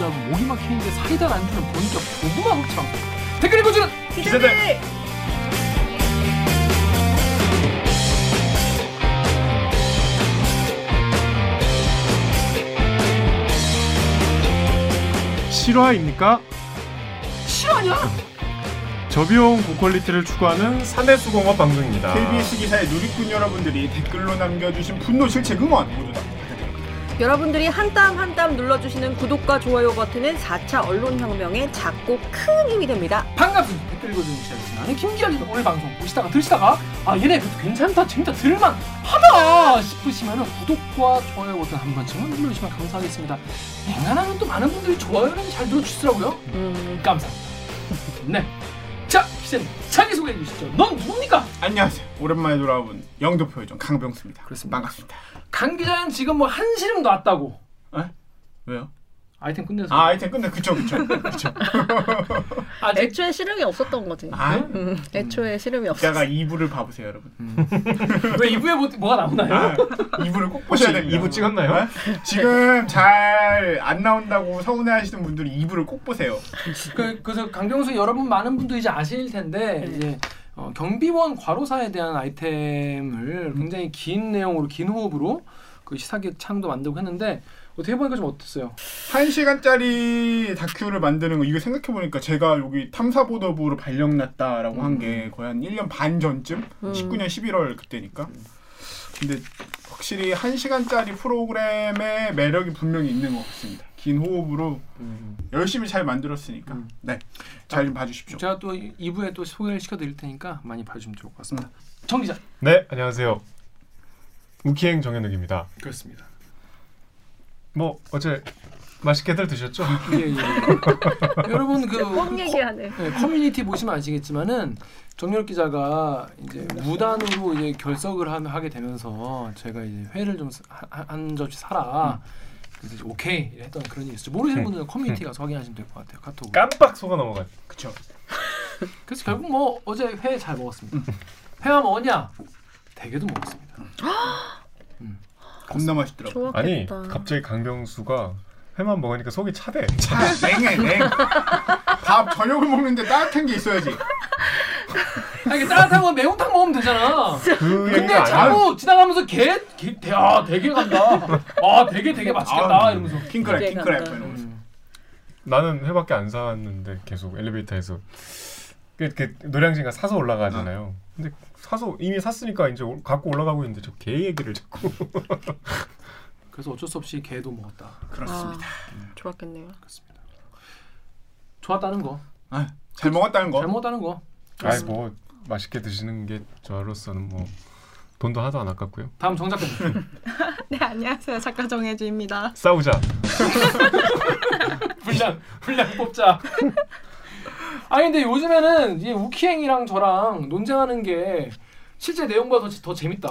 보자고 목이 막히는데 사이다 안주는 보니까 고구마 흑청 댓글 읽어주는 기자들. 실화입니까? 실화냐? 저비용 고퀄리티를 추구하는 사내수공업 방송입니다. KBS 기사의 누리꾼 여러분들이 댓글로 남겨주신 분노, 실책, 응원 모두 다 여러분들이 한 땀 한 땀 눌러주시는 구독과 좋아요 버튼은 4차 언론혁명의 작고 큰 힘이 됩니다. 반갑습니다. 읽어주는 시작입니다 나는 김기현입니다 오늘 방송 보시다가 들으시다가 아 얘네 그래도 괜찮다 재밌다 들을만 하다 싶으시면 구독과 좋아요 버튼 한 번씩만 눌러주시면 감사하겠습니다. 앵간하면 또 많은 분들이 좋아요를 잘 눌러주시더라고요. 음, 감사합니다. 네. 자, 기자님 자기소개해 주시죠. 넌 누굽니까? 안녕하세요. 오랜만에 돌아온 영도표 요정 강병수입니다. 그렇습니다. 반갑습니다. 강 기자는 지금 뭐 한시름 놨다고. 왜요? 아이템 끝내서. 아 아이템 끝내. 그쵸 그쵸 그쵸. 아직 애초에 실험이 없었던 거지. 아 음, 애초에 실험이 이따가 없었어. 2부를 봐보세요 여러분. 왜 2부에 뭐, 뭐가 나오나요? 아, 2부를 꼭 혹시 보셔야 됩니다. 2부 찍었나요? 어? 지금 잘 안 나온다고 서운해하시는 분들이 2부를 꼭 보세요. 그, 그래서 강병수 여러분 많은 분들이 이제 아실 텐데 네. 이제 어, 경비원 과로사에 대한 아이템을 굉장히 긴 내용으로 긴 호흡으로 그 시사기 창도 만들고 했는데 어떻게 해보니까 좀 어땠어요? 1시간짜리 다큐를 만드는 거 이거 생각해 보니까 제가 여기 탐사보도부로 발령났다라고 한게 거의 한 1년 반 전쯤? 음. 19년 11월 그때니까 근데 확실히 1시간짜리 프로그램의 매력이 분명히 있는 것 같습니다 긴 호흡으로 열심히 잘 만들었으니까 음. 네잘 좀 봐주십시오 제가 또 2부에 또 소개를 시켜드릴 테니까 많이 봐주시면 좋을 것 같습니다. 정 기자. 네, 안녕하세요. 우키행 정현욱입니다. 그렇습니다. 뭐 어제 맛있게들 드셨죠? 예, 예. 여러분 그뻥 얘기하네. 네, 커뮤니티 보시면 아시겠지만은 정렬 기자가 이제 무단으로 이제 결석을 하, 하게 되면서 제가 이제 회를 좀 한 접시 사라. 그래서 이제 오케이 했던 그런 일이 있었죠. 모르시는 분들은 커뮤니티 가서 확인하시면 될 것 같아요. 카톡. 깜빡 속아 넘어가. 그쵸 그래서 결국 뭐 어제 회 잘 먹었습니다. 회와 먹었냐? 대게도 먹었습니다. 겁나 맛있더라고 아니 좋았겠다. 갑자기 강병수가 회만 먹으니까 속이 차대. 아, 냉해 냉 밥 저녁을 먹는데 따뜻한 게 있어야지 아니 따뜻한 건 매운탕 먹으면 되잖아. 그 근데. 자꾸 지나가면서 게, 게, 대, 아, 되게 간다. 아, 되게 되게 맛있겠다. 아, 이러면서. 킹크랩 킹크랩. 나는 회밖에 안 사왔는데 계속 엘리베이터에서 그, 그 노량진가 사서 올라가잖아요. 근데 사서 이미 샀으니까 이제 올- 갖고 올라가고 있는데 저 개 얘기를 자꾸. 그래서 어쩔 수 없이 게도 먹었다. 그렇습니다 좋았겠네요. 그렇습니다. 좋았다는 거. 아, 잘 먹었다는 거 잘 먹었다는 거. 아이 뭐 맛있게 드시는 게 저로서는 뭐 돈도 하나도 안 아깝고요. 다음 정 작가님. 네 안녕하세요 작가 정혜주입니다. 싸우자. 분량 분량 뽑자. 아니 근데 요즘에는 이 우키행이랑 저랑 논쟁하는 게 실제 내용보다 더, 더 재밌다.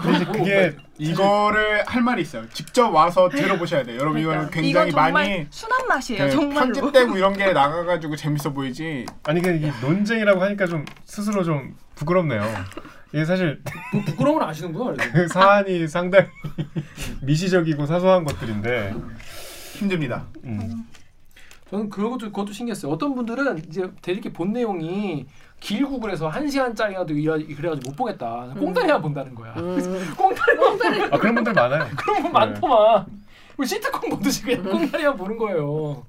근데 그게 이거를 할 말이 있어요. 직접 와서 들어보셔야 돼요. 여러분 이거는 그러니까. 굉장히 이건 정말 많이 순한 맛이에요 그 정말로. 편집되고 이런 게 나가가지고 재밌어 보이지. 아니 그 이게 논쟁이라고 하니까 좀 스스로 좀 부끄럽네요. 이게 사실 뭐 부끄러움을 아시는구나. 그 사안이 상당히 미시적이고 사소한 것들인데 힘듭니다. 음. 저는 그것도 그것도 신기했어요. 어떤 분들은 이제 대리기 본 내용이 길고 그래서 한 시간짜리라도 이래 그래가지고 못 보겠다. 꽁다리만 본다는 거야. 음, 꽁다리 꽁다리 아 그런 분들 많아요. 그런 분 네. 많더만. 우리 시트콤 보듯이 그냥 꽁다리만 보는 거예요.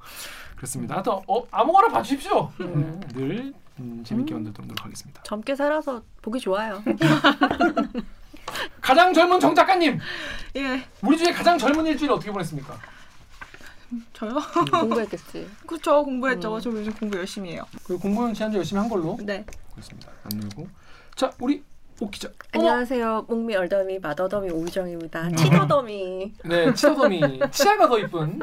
그렇습니다. 하여튼 어, 아무거나 봐주십시오. 네, 늘 음, 재밌게 만들도록 하겠습니다. 젊게 살아서 보기 좋아요. 가장 젊은 정 작가님, 예 우리 중에 가장 젊은 일주일 어떻게 보냈습니까? 저요? 공부했겠지. 그쵸 공부했죠. 음. 저 요즘 공부 열심히 해요. 그 공부는 지난주 열심히 한 걸로 네. 그렇습니다. 안 늘고. 자, 우리 오 기자. 어, 안녕하세요. 목미 얼더미 마더더미 오유정입니다. 치더더미 네, 치더더미. 치아가 더 이쁜.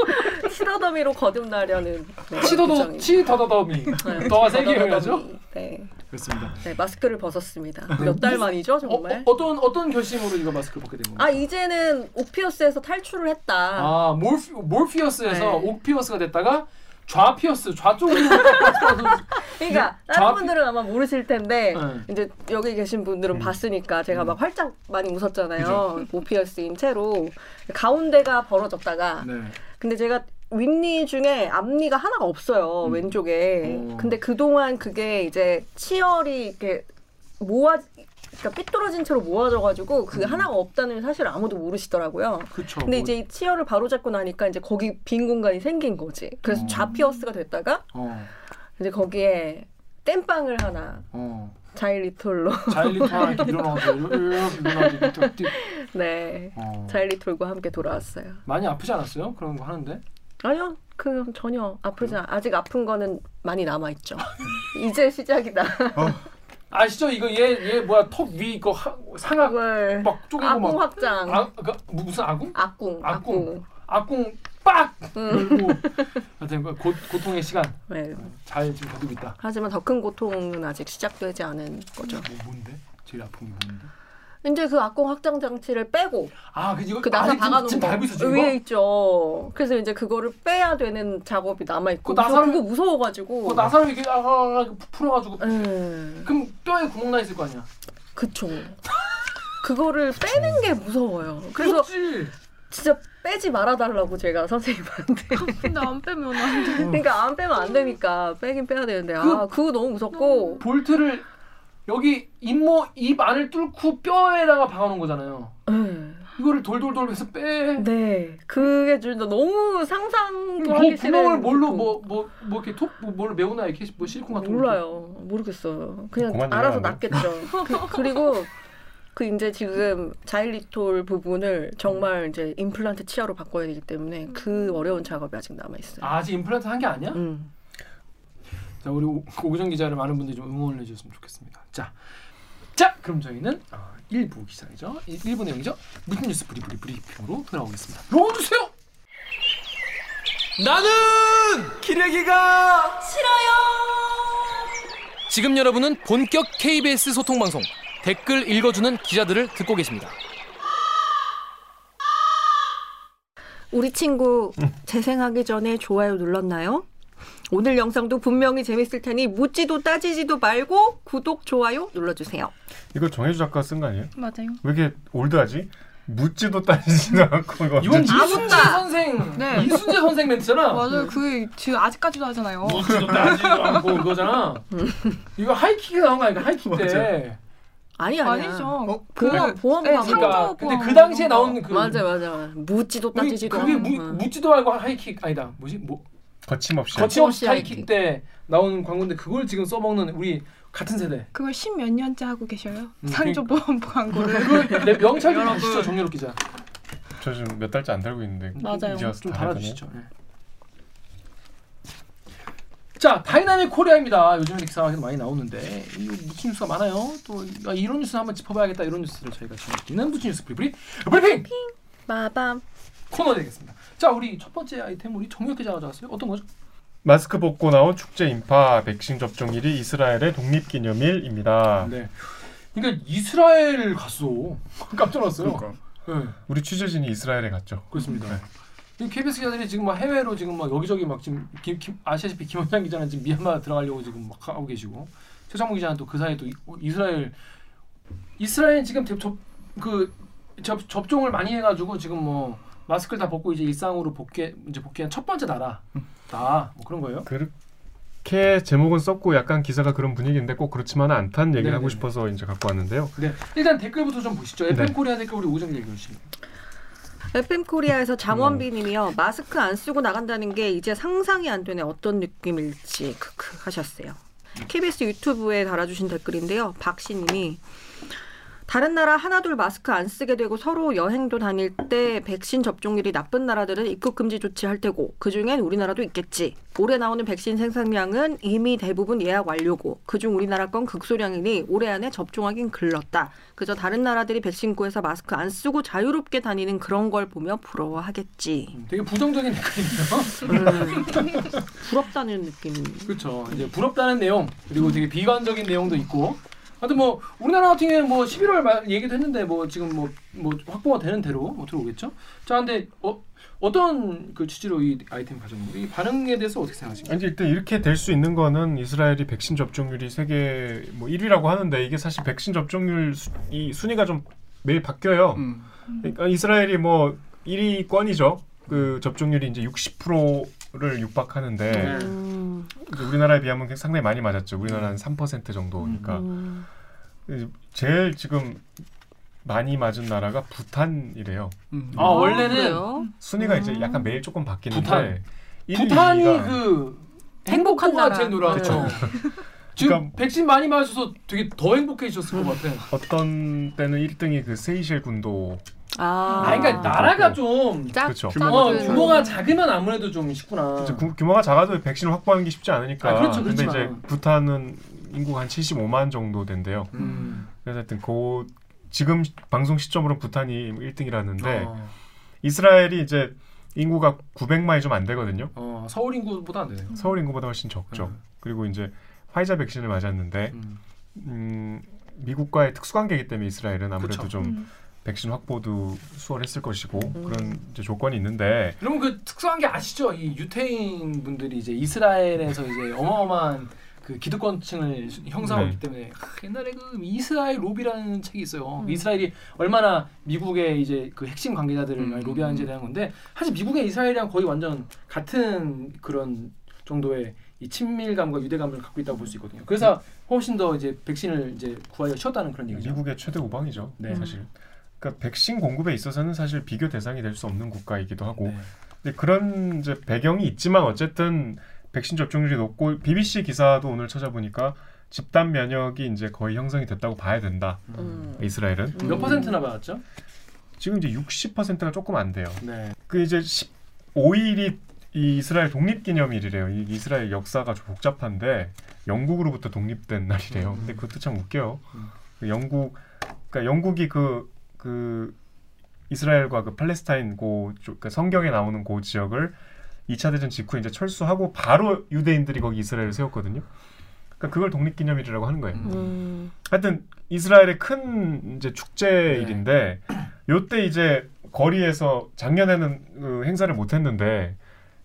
치더더미로 거듭나려는 네, 치더더. 치더더더미. 네, 더가 세개. 해야죠. 네. 그렇습니다. 네, 마스크를 벗었습니다. 몇 달 만이죠, 어, 정말? 어, 어떤 어떤 결심으로 이거 마스크를 벗게 된 건가요? 아 이제는 옥피어스에서 탈출을 했다. 아, 몰피, 몰피어스에서 네. 옥피어스가 됐다가 좌 피어스 좌쪽으로 그러니까 자- 다른 분들은 아마 모르실 텐데 네. 이제 여기 계신 분들은 음. 봤으니까 제가 막 활짝 많이 웃었잖아요. 그죠. 옥피어스인 채로 가운데가 벌어졌다가 네. 근데 제가 윗니 중에 앞니가 하나가 없어요 음. 왼쪽에. 어. 근데 그 동안 그게 이제 치열이 이렇게 모아, 그러니까 삐뚤어진 채로 모아져가지고 그 음. 하나가 없다는 사실 아무도 모르시더라고요. 그쵸. 근데 뭐, 이제 이 치열을 바로잡고 나니까 이제 거기 빈 공간이 생긴 거지. 그래서 어. 좌피어스가 됐다가 어, 이제 거기에 땜빵을 하나 어. 자일리톨로 자일리톨 이렇게 네 어. 자일리톨과 함께 돌아왔어요. 많이 아프지 않았어요? 그런 거 하는데? 아니요, 그 전혀 아프지 않. 아직 아픈 거는 많이 남아 있죠. 이제 시작이다. 아시죠? 이거 얘 얘 뭐야 턱 위 이거 하, 상악 그걸 막 쪼개고 아궁 막 확장. 아, 그, 무슨 아궁? 악궁. 악궁. 악궁 빡! 음. 하여튼 그 고, 고통의 시간 네. 잘 지금 거두고 있다. 하지만 더 큰 고통은 아직 시작되지 않은 거죠. 뭐, 뭔데? 제일 아픈 게 뭔데? 이제 그 악궁 확장 장치를 빼고 아, 그 이거 그 나사 박아놓은 지금 거 달고 있어 지금 위에? 있죠. 그래서 이제 그거를 빼야 되는 작업이 남아 있고. 그 나사를- 그거 무서워가지고. 그 나사를 이렇게 아, 아, 아, 풀어가지고 음, 그럼 뼈에 구멍 나 있을 거 아니야? 그쵸. 그거를 빼는 게 무서워요. 그래서 그렇지. 진짜 빼지 말아달라고 제가 선생님한테. 근데 안 빼면 안 돼. 그러니까 안 빼면 안 되니까 빼긴 빼야 되는데 그- 아 그거 너무 무섭고 볼트를 여기 잇모 입 안을 뚫고 뼈에다가 박아놓은 거잖아요. 네. 이거를 돌돌돌 해서 빼. 네 그게 진짜 너무 상상도 그 하기 싫은 구멍을 뭘로 거. 뭐뭐 뭐 이렇게 톱 뭐, 뭘 메우나 이렇게 뭐 실리콘 같은 거. 몰라요 모르겠어요 그냥 알아서. 낫겠죠 그, 그리고 그 이제 지금 자일리톨 부분을 정말 이제 임플란트 치아로 바꿔야 되기 때문에 그 어려운 작업이 아직 남아 있어요. 아, 아직 임플란트 한 게 아니야? 음. 자 우리 오- 오구정 기자를 많은 분들이 좀 응원을 해주셨으면 좋겠습니다. 자, 자 그럼 저희는 어, 1부 기사이죠. 1부 내용이죠. 무슨 뉴스 브리 브리 브리핑으로 돌아오겠습니다. 로고 주세요. 나는 기레기가 싫어요. 지금 여러분은 본격 KBS 소통 방송 댓글 읽어주는 기자들을 듣고 계십니다. 우리 친구 재생하기 전에 좋아요 눌렀나요? 오늘 영상도 분명히 재밌을 테니 묻지도 따지지도 말고 구독 좋아요 눌러주세요. 이거 정혜주 작가 쓴 거 아니에요? 맞아요. 왜 이렇게 올드하지? 묻지도 따지지도 않고 이거 이건 이순재. 선생, 네. 이순재 선생 멘트잖아. 맞아요. 그게 지금 아직까지도 하잖아요. 묻지도 따지도 않고 그거잖아. 이거 하이킥에 나온 거 아니까 하이킥 때. 아니 아니야. 아니죠. 어? 보험 보험 네. 상조 그러니까 근데 그 당시에 이런 거. 나온 그 맞아 맞아. 묻지도 따지지도 그게 않고. 무. 묻지도 말고 하이킥 아니다. 뭐지? 뭐 거침없이 거침없이 하이킥. 때 나온 광고인데 그걸 지금 써먹는 우리 같은 세대. 그걸 십몇 년째 하고 계셔요. 음, 상조보험 광고를. 그걸 내 명찰 좀. 주시죠 정유럽 기자. 저 지금 몇 달째 안 달고 있는데 맞아요. 좀. 달아주시죠. 네. 자 다이나믹 코리아입니다. 요즘에 기사가 계속 많이 나오는데 이 무슨 뉴스가 많아요. 또 아, 이런 뉴스 한번 짚어봐야겠다 이런 뉴스를 저희가 전해드리는 무슨 뉴스 브리브리 브리핑 빠밤. 코너 되겠습니다. 자 우리 첫 번째 아이템 우리 정유럽 기자가 가져왔어요. 어떤 거죠? 마스크 벗고 나온 축제 인파 백신 접종일이 이스라엘의 독립기념일입니다. 네. 그러니까 이스라엘 갔어. 깜짝 놀랐어요. 그러니까. 네, 우리 취재진이 이스라엘에 갔죠. 그렇습니다. 이 KBS 기자들이 지금 막 해외로 지금 막 여기저기 막 지금 김, 김, 아시다시피 김원장 기자는 지금 미얀마 들어가려고 지금 막 하고 계시고 최상무 기자는 또 그 사이에 또 이- 이스라엘 이스라엘 지금 접그 접종을 많이 해가지고 지금 뭐 마스크를 다 벗고 이제 일상으로 복귀 이제 복귀한 첫 번째 나라 다 뭐 그런 거예요. 그렇게 제목은 썼고 약간 기사가 그런 분위기인데 꼭 그렇지만은 않다는 얘기를 하고 네네네. 싶어서 이제 갖고 왔는데요. 네 일단 댓글부터 좀 보시죠. 네. FM 코리아 댓글 우리 오정 기자 읽어주시면. FM 코리아에서 장원비님이요 마스크 안 쓰고 나간다는 게 이제 상상이 안 되네 어떤 느낌일지 크크 하셨어요. KBS 유튜브에 달아주신 댓글인데요. 박씨님이 다른 나라 하나둘 마스크 안 쓰게 되고 서로 여행도 다닐 때 백신 접종률이 나쁜 나라들은 입국 금지 조치할 테고 그 중엔 우리나라도 있겠지. 올해 나오는 백신 생산량은 이미 대부분 예약 완료고 그중 우리나라 건 극소량이니 올해 안에 접종하긴 글렀다. 그저 다른 나라들이 백신 구해서 마스크 안 쓰고 자유롭게 다니는 그런 걸 보며 부러워하겠지. 음, 되게 부정적인 댓글이네요. 부럽다는 느낌. 그렇죠. 이제 부럽다는 내용 그리고 되게 비관적인 내용도 있고. 하여튼 뭐 우리나라 같은 경우는 뭐 11월 말 얘기도 했는데 뭐 지금 뭐 뭐 확보가 되는 대로 뭐 들어오겠죠. 자, 근데 어 어떤 그 취지로 이 아이템 가져온 거예요? 이 반응에 대해서 어떻게 생각하십니까? 아니 일단 이렇게 될 수 있는 거는 이스라엘이 백신 접종률이 세계 뭐 1위라고 하는데 이게 사실 백신 접종률 수, 이 순위가 좀 매일 바뀌어요. 음. 그러니까 이스라엘이 뭐 1위권이죠. 그 접종률이 이제 60% 를 육박하는데 네. 음, 우리나라에 비하면 상당히 많이 맞았죠. 우리나라는 3% 정도니까 음. 제일 지금 많이 맞은 나라가 부탄이래요. 음. 아, 아 원래는? 순위가 음. 이제 약간 매일 조금 바뀌는데 부탄. 1위, 부탄이 2위가 그 행복한 나라. 제일 놀아. 그쵸. 지금 그러니까- 백신 많이 맞아서 되게 더 행복해지셨을 것 같아. 어떤 때는 1등이 그 세이셸 군도 아, 아, 그러니까 나라가 좀 짝 그렇죠. 어, 나라. 규모가 작으면 아무래도 좀 쉽구나. 구- 규모가 작아도 백신을 확보하는 게 쉽지 않으니까. 아, 그렇죠, 근데 이제. 부탄은 인구가 한 75만 정도 된대요. 음. 그래서 하여튼 그 지금 방송 시점으로 부탄이 1등이라는데 어, 이스라엘이 이제 인구가 900만이 좀 안 되거든요. 어, 서울 인구보다 안 되네요. 서울 인구보다 훨씬 적죠. 음. 그리고 이제 화이자 백신을 맞았는데 음. 음, 미국과의 특수관계이기 때문에 이스라엘은 아무래도 그쵸. 좀 음. 백신 확보도 수월했을 것이고 음. 그런 이제 조건이 있는데 여러분 그 특수한 게 아시죠? 이 유태인 분들이 이제 이스라엘에서 이제 어마어마한 그 기득권층을 형성하고 네. 있기 때문에 크, 옛날에 그 이스라엘 로비라는 책이 있어요. 음. 이스라엘이 얼마나 미국의 이제 그 핵심 관계자들을 음. 많이 로비하는지에 대한 건데 사실 미국의 이스라엘이랑 거의 완전 같은 그런 정도의 이 친밀감과 유대감을 갖고 있다고 볼 수 있거든요. 그래서 훨씬 더 이제 백신을 이제 구하기가 쉬웠다는 그런 얘기죠. 미국의 최대 우방이죠. 네. 사실. 그러니까 백신 공급에 있어서는 사실 비교 대상이 될 수 없는 국가이기도 하고 네. 근데 그런 이제 배경이 있지만 어쨌든 백신 접종률이 높고 BBC 기사도 오늘 찾아보니까 집단 면역이 이제 거의 형성이 됐다고 봐야 된다. 음. 이스라엘은 몇 음. 퍼센트나 받았죠? 지금 이제 60%가 조금 안 돼요. 네. 그 이제 15일이 이 이스라엘 독립기념일이래요. 이 이스라엘 역사가 좀 복잡한데 영국으로부터 독립된 날이래요. 음. 근데 그것도 참 웃겨요. 음. 그 영국 그러니까 영국이 그그 이스라엘과 그 팔레스타인 고 쪽, 그러니까 성경에 나오는 그 지역을 2차 대전 직후에 이제 철수하고 바로 유대인들이 거기 이스라엘을 세웠거든요. 그러니까 그걸 독립기념일이라고 하는 거예요. 음. 음. 하여튼 이스라엘의 큰 이제 축제일인데 네. 요때 이제 거리에서 작년에는 그 행사를 못 했는데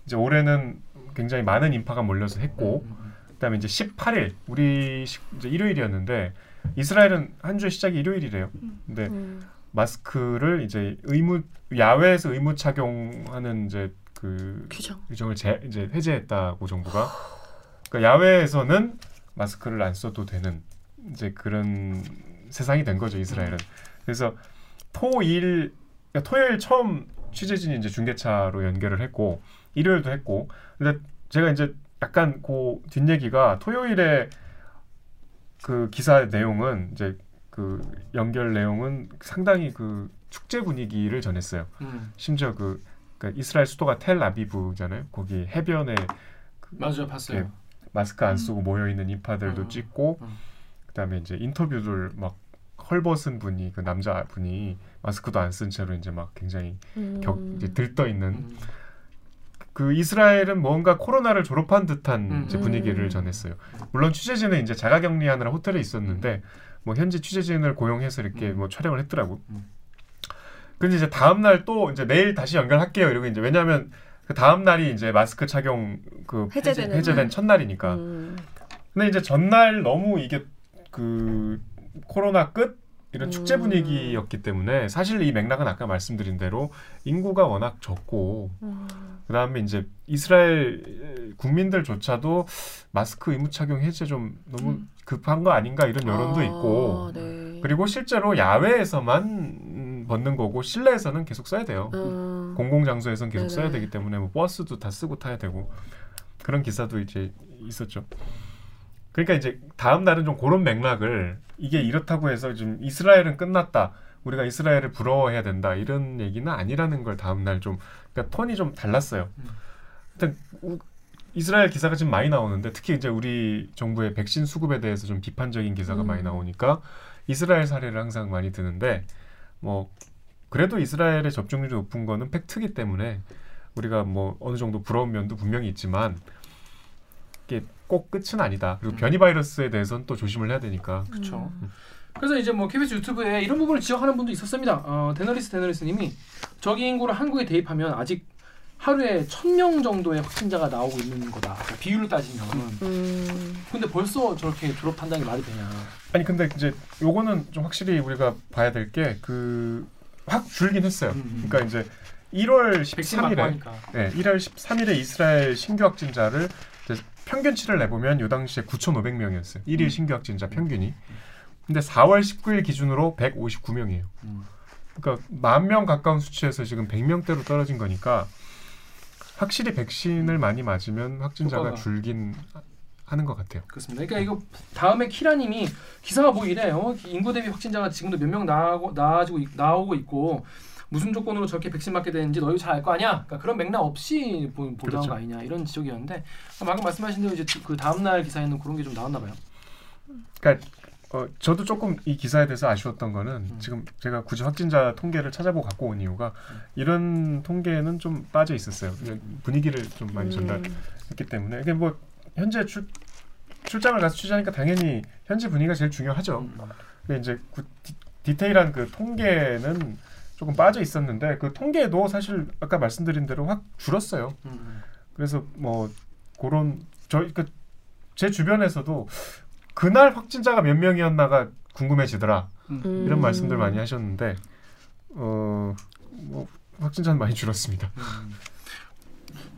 이제 올해는 굉장히 많은 인파가 몰려서 했고 음. 그다음에 이제 18일 우리 시- 이제 일요일이었는데 이스라엘은 한 주의 시작이 일요일이래요. 근데 음. 마스크를 이제 의무 야외에서 의무 착용하는 이제 그 규정. 규정을 제, 이제 해제했다고 정부가 그러니까 야외에서는 마스크를 안 써도 되는 이제 그런 세상이 된 거죠 이스라엘은 그래서 토일 그러니까 토요일 처음 취재진이 이제 중계차로 연결을 했고 일요일도 했고 근데 제가 이제 약간 그 뒷얘기가 토요일에 그 기사 내용은 이제 그 연결 내용은 상당히 그 축제 분위기를 전했어요. 음. 심지어 그 그러니까 이스라엘 수도가 텔아비브잖아요. 거기 해변에 맞아요, 봤어요. 예. 마스크 안 쓰고 모여 있는 인파들도 음. 찍고 음. 그다음에 이제 인터뷰를 막 헐벗은 분이 그 남자 분이 마스크도 안 쓴 채로 이제 막 굉장히 격 이제 들떠 있는 음. 그 이스라엘은 뭔가 코로나를 졸업한 듯한 음. 이제 분위기를 음. 전했어요. 물론 취재진은 이제 자가격리하느라 호텔에 있었는데 뭐 현지 취재진을 고용해서 이렇게 음. 뭐 촬영을 했더라고. 음. 근데 이제 다음 날 또 이제 내일 다시 연결할게요. 이러고 이제 왜냐하면 그 다음 날이 이제 마스크 착용 그 해제되는 해제된 첫날이니까. 음. 근데 이제 전날 너무 이게 그 코로나 끝 이런 축제 음. 분위기였기 때문에 사실 이 맥락은 아까 말씀드린 대로 인구가 워낙 적고 음. 그다음에 이제 이스라엘 국민들조차도 마스크 의무 착용 해제 좀 너무 음. 급한 거 아닌가 이런 여론도 아, 있고 네. 그리고 실제로 야외에서만 음, 벗는 거고 실내에서는 계속 써야 돼요. 음. 공공 장소에서는 계속 네네. 써야 되기 때문에 뭐 버스도 다 쓰고 타야 되고 그런 기사도 이제 있었죠. 그러니까 이제 다음 날은 좀 그런 맥락을 이게 이렇다고 해서 좀 이스라엘은 끝났다. 우리가 이스라엘을 부러워해야 된다. 이런 얘기는 아니라는 걸 다음 날 좀 그러니까 톤이 좀 달랐어요. 음. 일단 우- 이스라엘 기사가 지금 많이 나오는데 특히 이제 우리 정부의 백신 수급에 대해서 좀 비판적인 기사가 음. 많이 나오니까 이스라엘 사례를 항상 많이 드는데 뭐 그래도 이스라엘의 접종률이 높은 거는 팩트기 때문에 우리가 뭐 어느 정도 부러운 면도 분명히 있지만 이게 꼭 끝은 아니다. 그리고 음. 변이 바이러스에 대해서는 또 조심을 해야 되니까. 그렇죠. 음. 그래서 이제 뭐 KBS 유튜브에 이런 부분을 지적하는 분도 있었습니다. 어, 데너리스 데너리스님이 저기 인구를 한국에 대입하면 아직 하루에 천 명 정도의 확진자가 나오고 있는 거다. 그러니까 비율로 따지면. 음. 근데 벌써 저렇게 졸업한다는 게 말이 되냐. 아니 근데 이제 요거는 좀 확실히 우리가 봐야 될 게 그 확 줄긴 했어요. 음. 그러니까 이제 1월 백신 맞고 13일에 하니까. 네, 1월 13일에 이스라엘 신규 확진자를 평균치를 내보면 요 당시에 9,500명이었어요. 1일 신규 확진자 평균이. 근데 4월 19일 기준으로 159명이에요. 음. 그러니까 만 명 가까운 수치에서 지금 100명대로 떨어진 거니까 확실히 백신을 많이 맞으면 확진자가 효과가. 줄긴 하는 것 같아요. 그렇습니다. 그러니까 이거 다음에 키라님이 기사가 뭐 이래요. 인구 대비 확진자가 지금도 몇 명 나고 나아지고 있- 나오고 있고 무슨 조건으로 저렇게 백신 맞게 되는지 너희 잘 알 거 아니야. 그러니까 그런 맥락 없이 보, 보도한 그렇죠. 거 아니냐 이런 지적이었는데 방금 말씀하신 대로 이제 그 다음 날 기사에는 그런 게 좀 나왔나 봐요. 그러니까 어, 저도 조금 이 기사에 대해서 아쉬웠던 거는 음. 지금 제가 굳이 확진자 통계를 찾아보고 갖고 온 이유가 음. 이런 통계는 좀 빠져 있었어요. 분위기를 좀 많이 전달했기 때문에 이게 뭐 현재 출, 출장을 가서 취재하니까 당연히 현지 분위기가 제일 중요하죠. 음. 근데 이제 그 디, 디테일한 그 통계는 조금 빠져 있었는데 그 통계도 사실 아까 말씀드린 대로 확 줄었어요. 음. 그래서 뭐 그런 저희 그제 주변에서도 그날 확진자가 몇 명이었나가 궁금해지더라 음. 이런 말씀들 많이 하셨는데 어 뭐 확진자는 많이 줄었습니다. 음.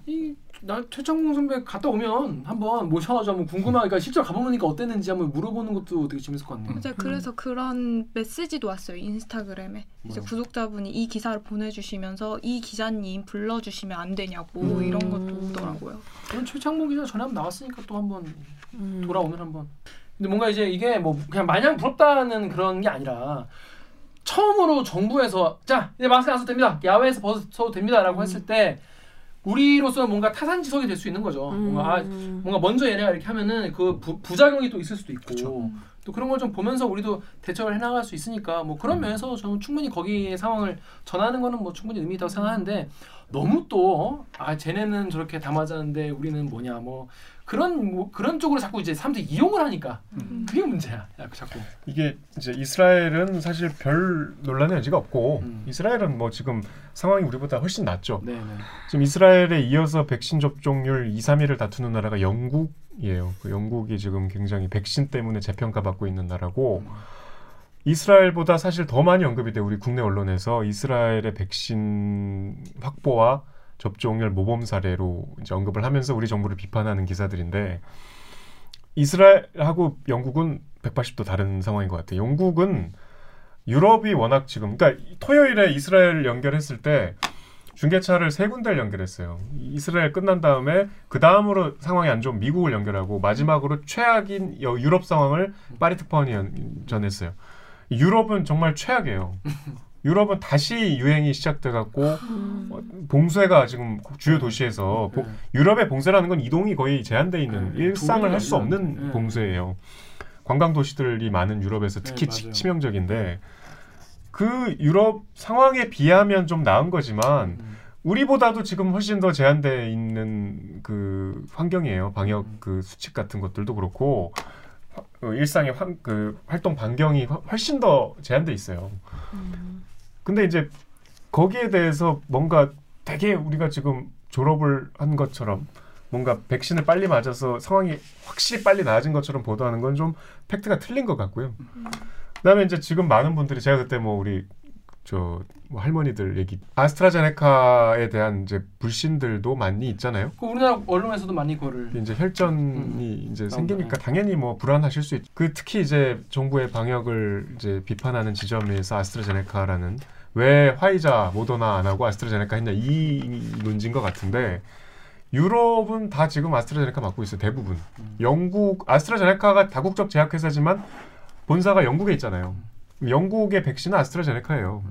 이 나 최창공 선배 갔다 오면 한번 모셔가지고 한번 궁금하니까 실제로 가보니까 어땠는지 한번 물어보는 것도 되게 재밌을 것 같네요. 맞아요. 그래서 그런 메시지도 왔어요. 인스타그램에. 이제 뭐요? 구독자분이 이 기사를 보내주시면서 이 기자님 불러주시면 안 되냐고 음. 이런 것도 오더라고요. 그럼 최창봉 기자 전에 한번 나왔으니까 또 한번 음. 돌아오면 한번. 근데 뭔가 이제 이게 뭐 그냥 마냥 부럽다는 그런 게 아니라 처음으로 정부에서 자 이제 마스크 안 써도 됩니다. 야외에서 벗어도 됩니다라고 음. 했을 때 우리로서는 뭔가 타산지석이 될 수 있는 거죠. 뭔가 아, 음. 뭔가 먼저 얘네가 이렇게 하면은 그 부, 부작용이 또 있을 수도 있고 그쵸. 또 그런 걸 좀 보면서 우리도 대처를 해나갈 수 있으니까 뭐 그런 음. 면에서 저는 충분히 거기의 상황을 전하는 거는 뭐 충분히 의미 있다고 생각하는데 너무 또 아 쟤네는 저렇게 다 맞았는데 우리는 뭐냐 뭐 그런 뭐 그런 쪽으로 자꾸 이제 사람들이 이용을 하니까 음. 그게 문제야. 야, 자꾸. 이게 이제 이스라엘은 사실 별 논란의 여지가 없고 음. 이스라엘은 뭐 지금 상황이 우리보다 훨씬 낫죠. 네, 네. 지금 이스라엘에 이어서 백신 접종률 2, 3위를 다투는 나라가 영국이에요. 그 영국이 지금 굉장히 백신 때문에 재평가받고 있는 나라고 이스라엘보다 사실 더 많이 언급이 돼 우리 국내 언론에서 이스라엘의 백신 확보와 접종률 모범 사례로 이제 언급을 하면서 우리 정부를 비판하는 기사들인데 이스라엘하고 영국은 180도 다른 상황인 것 같아요. 영국은 유럽이 워낙 지금 그러니까 토요일에 이스라엘 연결했을 때 중계차를 세 군데를 연결했어요. 이스라엘 끝난 다음에 그 다음으로 상황이 안 좋은 미국을 연결하고 마지막으로 최악인 여- 유럽 상황을 파리 특파원이 연- 전했어요. 유럽은 정말 최악이에요. 유럽은 다시 유행이 시작돼 갖고 음. 어, 봉쇄가 지금 주요 도시에서 보- 네. 유럽의 봉쇄라는 건 이동이 거의 제한돼 있는 네, 일상을 할수안 없는. 네. 봉쇄예요. 관광 도시들이 많은 유럽에서 특히 네, 치, 맞아요. 치명적인데 그 유럽 상황에 비하면 좀 나은 거지만 음. 우리보다도 지금 훨씬 더 제한돼 있는 그 환경이에요. 방역 음. 그 수칙 같은 것들도 그렇고 화- 어, 일상의 환, 그 활동 반경이 훨- 훨씬 더 제한돼 있어요. 음. 근데 이제 거기에 대해서 뭔가 되게 우리가 지금 졸업을 한 것처럼 뭔가 백신을 빨리 맞아서 상황이 확실히 빨리 나아진 것처럼 보도하는 건 좀 팩트가 틀린 것 같고요. 그다음에 이제 지금 많은 분들이 제가 그때 뭐 우리 저 뭐 할머니들 얘기 아스트라제네카에 대한 이제 불신들도 많이 있잖아요. 그 우리나라 언론에서도 많이 그거를 이제 혈전이 이제 생기니까 네. 당연히 뭐 불안하실 수 있. 그 특히 이제 정부의 방역을 이제 비판하는 지점에서 아스트라제네카라는 왜 화이자 모더나 안 하고 아스트라제네카 했냐 이 논지인 것 같은데 유럽은 다 지금 아스트라제네카 맞고 있어요 대부분. 음. 영국 아스트라제네카가 다국적 제약회사지만 본사가 영국에 있잖아요. 영국의 백신은 아스트라제네카예요.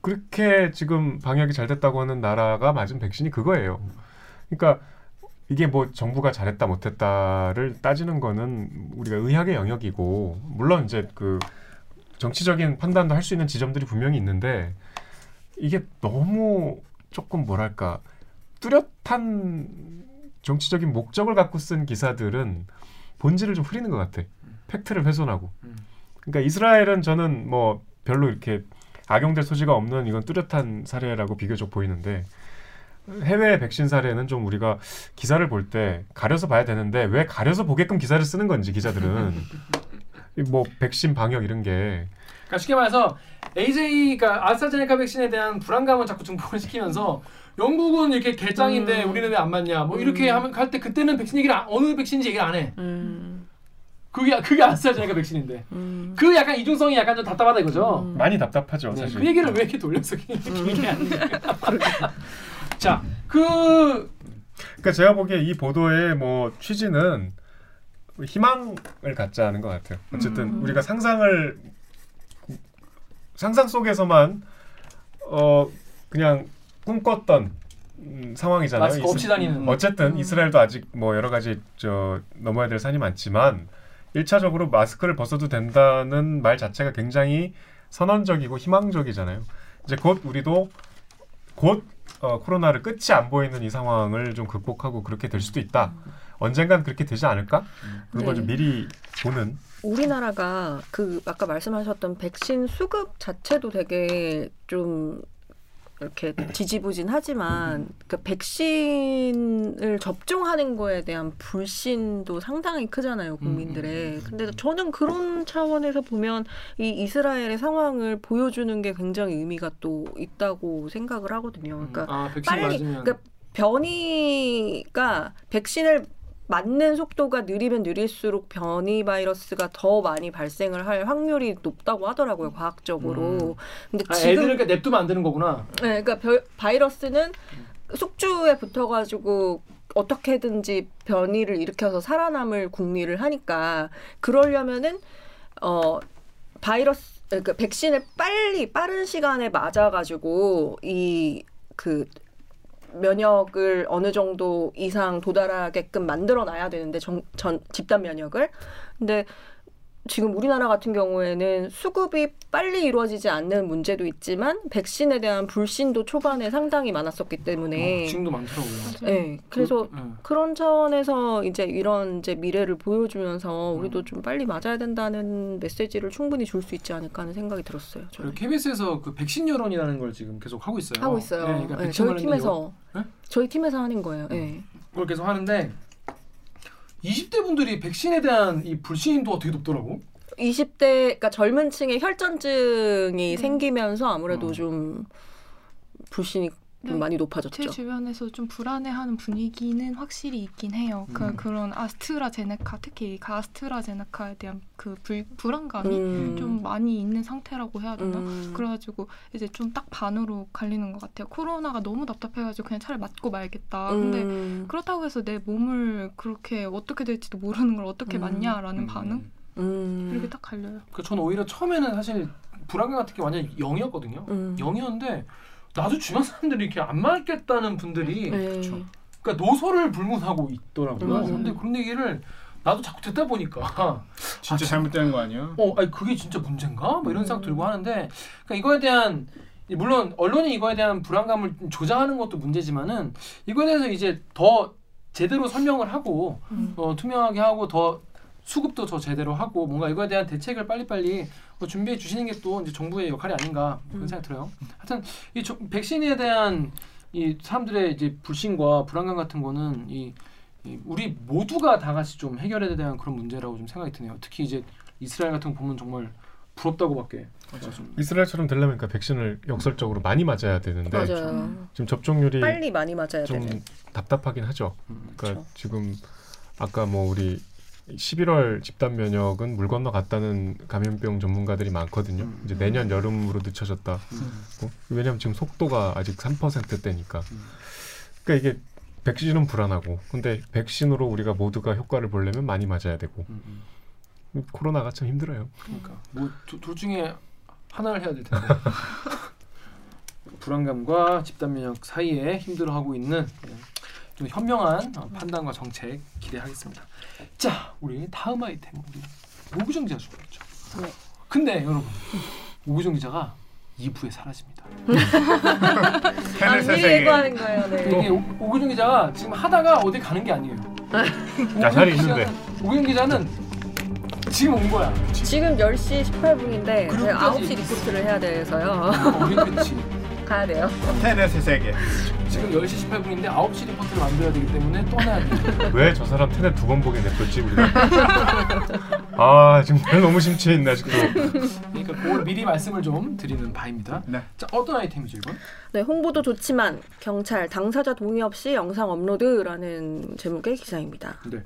그렇게 지금 방역이 잘 됐다고 하는 나라가 맞은 백신이 그거예요. 그러니까 이게 뭐 정부가 잘했다 못했다를 따지는 거는 우리가 의학의 영역이고 물론 이제 그 정치적인 판단도 할 수 있는 지점들이 분명히 있는데 이게 너무 조금 뭐랄까 뚜렷한 정치적인 목적을 갖고 쓴 기사들은 본질을 좀 흐리는 것 같아. 팩트를 훼손하고. 음. 그러니까 이스라엘은 저는 뭐 별로 이렇게 악용될 소지가 없는 이건 뚜렷한 사례라고 비교적 보이는데 해외 백신 사례는 좀 우리가 기사를 볼 때 가려서 봐야 되는데 왜 가려서 보게끔 기사를 쓰는 건지 기자들은 이 뭐 백신 방역 이런 게 그러니까 쉽게 말해서 AJ가 아스트라제네카 백신에 대한 불안감을 자꾸 증폭을 시키면서 영국은 이렇게 개짱인데 음. 우리는 왜 안 맞냐 뭐 이렇게 음. 하면 할 때 그때는 백신 얘기를 안- 어느 백신인지 얘기를 안 해. 음, 그게 그게 아스트라제네카 백신인데 음. 그 약간 이중성이 약간 좀 답답하다 이거죠. 음. 많이 답답하죠 네, 사실. 그 얘기를 왜 이렇게 돌려서 얘기하는지. 자, 그 그러니까 제가 보기에 이 보도의 뭐 취지는 희망을 갖자는 것 같아요. 어쨌든 음. 우리가 상상을 상상 속에서만 어 그냥 꿈꿨던 음, 상황이잖아요. 마스크 없이 이스- 다니는 어쨌든 음. 이스라엘도 아직 뭐 여러 가지 저 넘어야 될 산이 많지만 일차적으로 마스크를 벗어도 된다는 말 자체가 굉장히 선언적이고 희망적이잖아요. 이제 곧 우리도 곧 어, 코로나를 끝이 안 보이는 이 상황을 좀 극복하고 그렇게 될 수도 있다. 언젠간 그렇게 되지 않을까? 그런 걸좀 네. 미리 보는. 우리나라가 그 아까 말씀하셨던 백신 수급 자체도 되게 좀 이렇게 지지부진하지만 그 백신을 접종하는 거에 대한 불신도 상당히 크잖아요 국민들의. 근데 저는 그런 차원에서 보면 이 이스라엘의 상황을 보여주는 게 굉장히 의미가 또 있다고 생각을 하거든요. 그러니까 아, 백신 빨리- 맞으면 그러니까 변이가 백신을 맞는 속도가 느리면 느릴수록 변이 바이러스가 더 많이 발생을 할 확률이 높다고 하더라고요 과학적으로. 근데 아, 지금 애들을 그러니까 냅두면 안 되는 거구나. 네, 그러니까 별- 바이러스는 숙주에 붙어가지고 어떻게든지 변이를 일으켜서 살아남을 궁리를 하니까 그러려면은 어 바이러스 그러니까 백신을 빨리 빠른 시간에 맞아가지고 이그 면역을 어느 정도 이상 도달하게끔 만들어 놔야 되는데 정, 전 집단 면역을. 근데 지금 우리나라 같은 경우에는 수급이 빨리 이루어지지 않는 문제도 있지만 백신에 대한 불신도 초반에 상당히 많았었기 때문에 어, 지금도 많더라고요. 네, 그래서 그, 네. 그런 차원에서 이제 이런 이제 미래를 보여주면서 우리도 음. 좀 빨리 맞아야 된다는 메시지를 충분히 줄 수 있지 않을까 하는 생각이 들었어요. 저는. 그리고 KBS에서 그 백신 여론이라는 걸 지금 계속 하고 있어요. 하고 있어요. 네, 그러니까 네, 저희 팀에서 네? 저희 팀에서 하는 거예요. 네. 그걸 계속 하는데 20대 분들이 백신에 대한 이 불신도가 되게 높더라고. 20대 그러니까 젊은 층에 혈전증이 음. 생기면서 아무래도 어. 좀 불신이 좀 네, 많이 제 높아졌죠. 주변에서 좀 불안해하는 분위기는 확실히 있긴 해요. 음. 그 그런 아스트라제네카 특히 그 아스트라제네카에 대한 그 불, 불안감이 음. 좀 많이 있는 상태라고 해야 되나? 음. 그래가지고 이제 좀 딱 반으로 갈리는 것 같아요. 코로나가 너무 답답해가지고 그냥 차라리 맞고 말겠다. 근데 음. 그렇다고 해서 내 몸을 그렇게 어떻게 될지도 모르는 걸 어떻게 음. 맞냐라는 음. 반응 음. 이렇게 딱 갈려요. 그 저는 오히려 처음에는 사실 불안감 같은 게 완전 0이었거든요. 음. 0이었는데 나도 주변 사람들이 이렇게 안 맞겠다는 분들이 네. 그러니까 노소를 불문하고 있더라고요. 맞아요. 근데 그런 얘기를 나도 자꾸 듣다 보니까 진짜 아, 잘못된 거 아니야? 어, 아니 그게 진짜 문제인가? 뭐 이런 생각 음. 들고 하는데 그러니까 이거에 대한 물론 언론이 이거에 대한 불안감을 조장하는 것도 문제지만은 이거에 대해서 이제 더 제대로 설명을 하고 음. 어, 투명하게 하고 더 수급도 더 제대로 하고 뭔가 이거에 대한 대책을 빨리빨리 어, 준비해 주시는 게 또 이제 정부의 역할이 아닌가 그런 음. 생각이 들어요. 하여튼 이 저- 백신에 대한 이 사람들의 이제 불신과 불안감 같은 거는 이, 이 우리 모두가 다 같이 좀 해결해야 되는 그런 문제라고 좀 생각이 드네요. 특히 이제 이스라엘 같은 거 보면 정말 부럽다고밖에 좀 이스라엘처럼 되려면 그러니까 백신을 역설적으로 많이 맞아야 되는데 맞아요. 지금 접종률이 빨리 많이 맞아야 좀 되는. 답답하긴 하죠. 음. 그러니까 그쵸. 지금 아까 뭐 우리 11월 집단 면역은 물 건너 갔다는 감염병 전문가들이 많거든요. 음. 이제 내년 여름으로 늦춰졌다. 음. 고 왜냐하면 지금 속도가 아직 3%대니까. 음. 그러니까 이게 백신은 불안하고, 근데 백신으로 우리가 모두가 효과를 보려면 많이 맞아야 되고 음, 음. 코로나가 참 힘들어요. 그러니까 뭐둘 중에 하나를 해야 될 텐데 불안감과 집단 면역 사이에 힘들어하고 있는 예, 좀 현명한 어, 판단과 정책 기대하겠습니다. 자, 우리 다음 아이템 우리 오구정 기자 준비했죠. 네. 근데 여러분 오구정 기자가 2부에 사라집니다. 세상에 예고하는 거예요. 네. 이게 오- 오구정 기자가 지금 하다가 어디 가는 게 아니에요. 오구정 있는데. 오구정 기자는 지금 온 거야. 지금 10시 18분인데 그룹까지 제가 9시 리포트를 해야 돼서요. 어, 그렇지. 가야 돼요. 테넷의 세계. 지금 10시 18분인데 9시 리포트를 만들어야 되기 때문에 떠나야 돼요. 왜 저 사람 테넷 두번 보게 냅뒀지 우리가? 아 정말 너무 심취해 있네 아직도. 그러니까 그걸 미리 말씀을 좀 드리는 바입니다. 네. 자 어떤 아이템이죠 이건? 네, 홍보도 좋지만 경찰 당사자 동의 없이 영상 업로드라는 제목의 기사입니다. 네.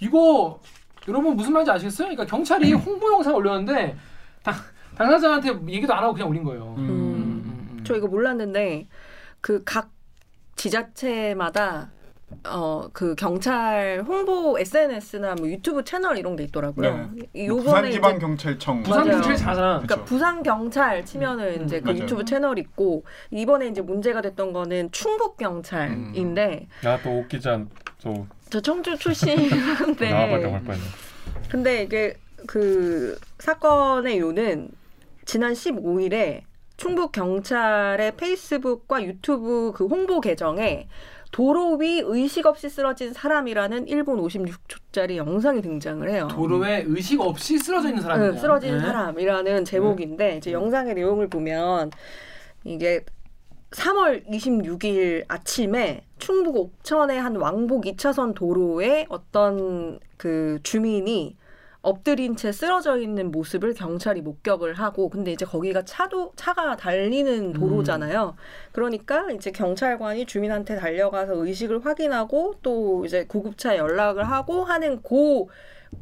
이거 여러분 무슨 말인지 아시겠어요? 그러니까 경찰이 홍보 영상 올렸는데 당, 당사자한테 얘기도 안 하고 그냥 올린 거예요. 음. 음, 음. 저 이거 몰랐는데 그 각 지자체마다 어 그 경찰 홍보 SNS나 뭐 유튜브 채널 이런 게 있더라고요. 이뭐 요번에 이제 부산 지방 경찰청. 부산. 경찰이 잘하잖아. 그러니까. 부산 경찰 치면은 음, 이제 그 맞아요. 유튜브 채널 있고 이번에 이제 문제가 됐던 거는 충북 경찰인데 야또 옥기자 또저 청주 출신인데 할 뻔했네. 근데 이게 그 사건의 요는 지난 15일에 충북 경찰의 페이스북과 유튜브 그 홍보 계정에 도로 위 의식 없이 쓰러진 사람이라는 1분 56초짜리 영상이 등장을 해요. 도로에 의식 없이 쓰러져 있는 사람이다. 응, 쓰러진 네. 사람이라는 제목인데 이제 영상의 내용을 보면 이게 3월 26일 아침에 충북 옥천의 한 왕복 2차선 도로에 어떤 그 주민이 엎드린 채 쓰러져 있는 모습을 경찰이 목격을 하고 근데 이제 거기가 차도 차가 달리는 도로잖아요. 그러니까 이제 경찰관이 주민한테 달려가서 의식을 확인하고 또 이제 구급차에 연락을 하고 하는 그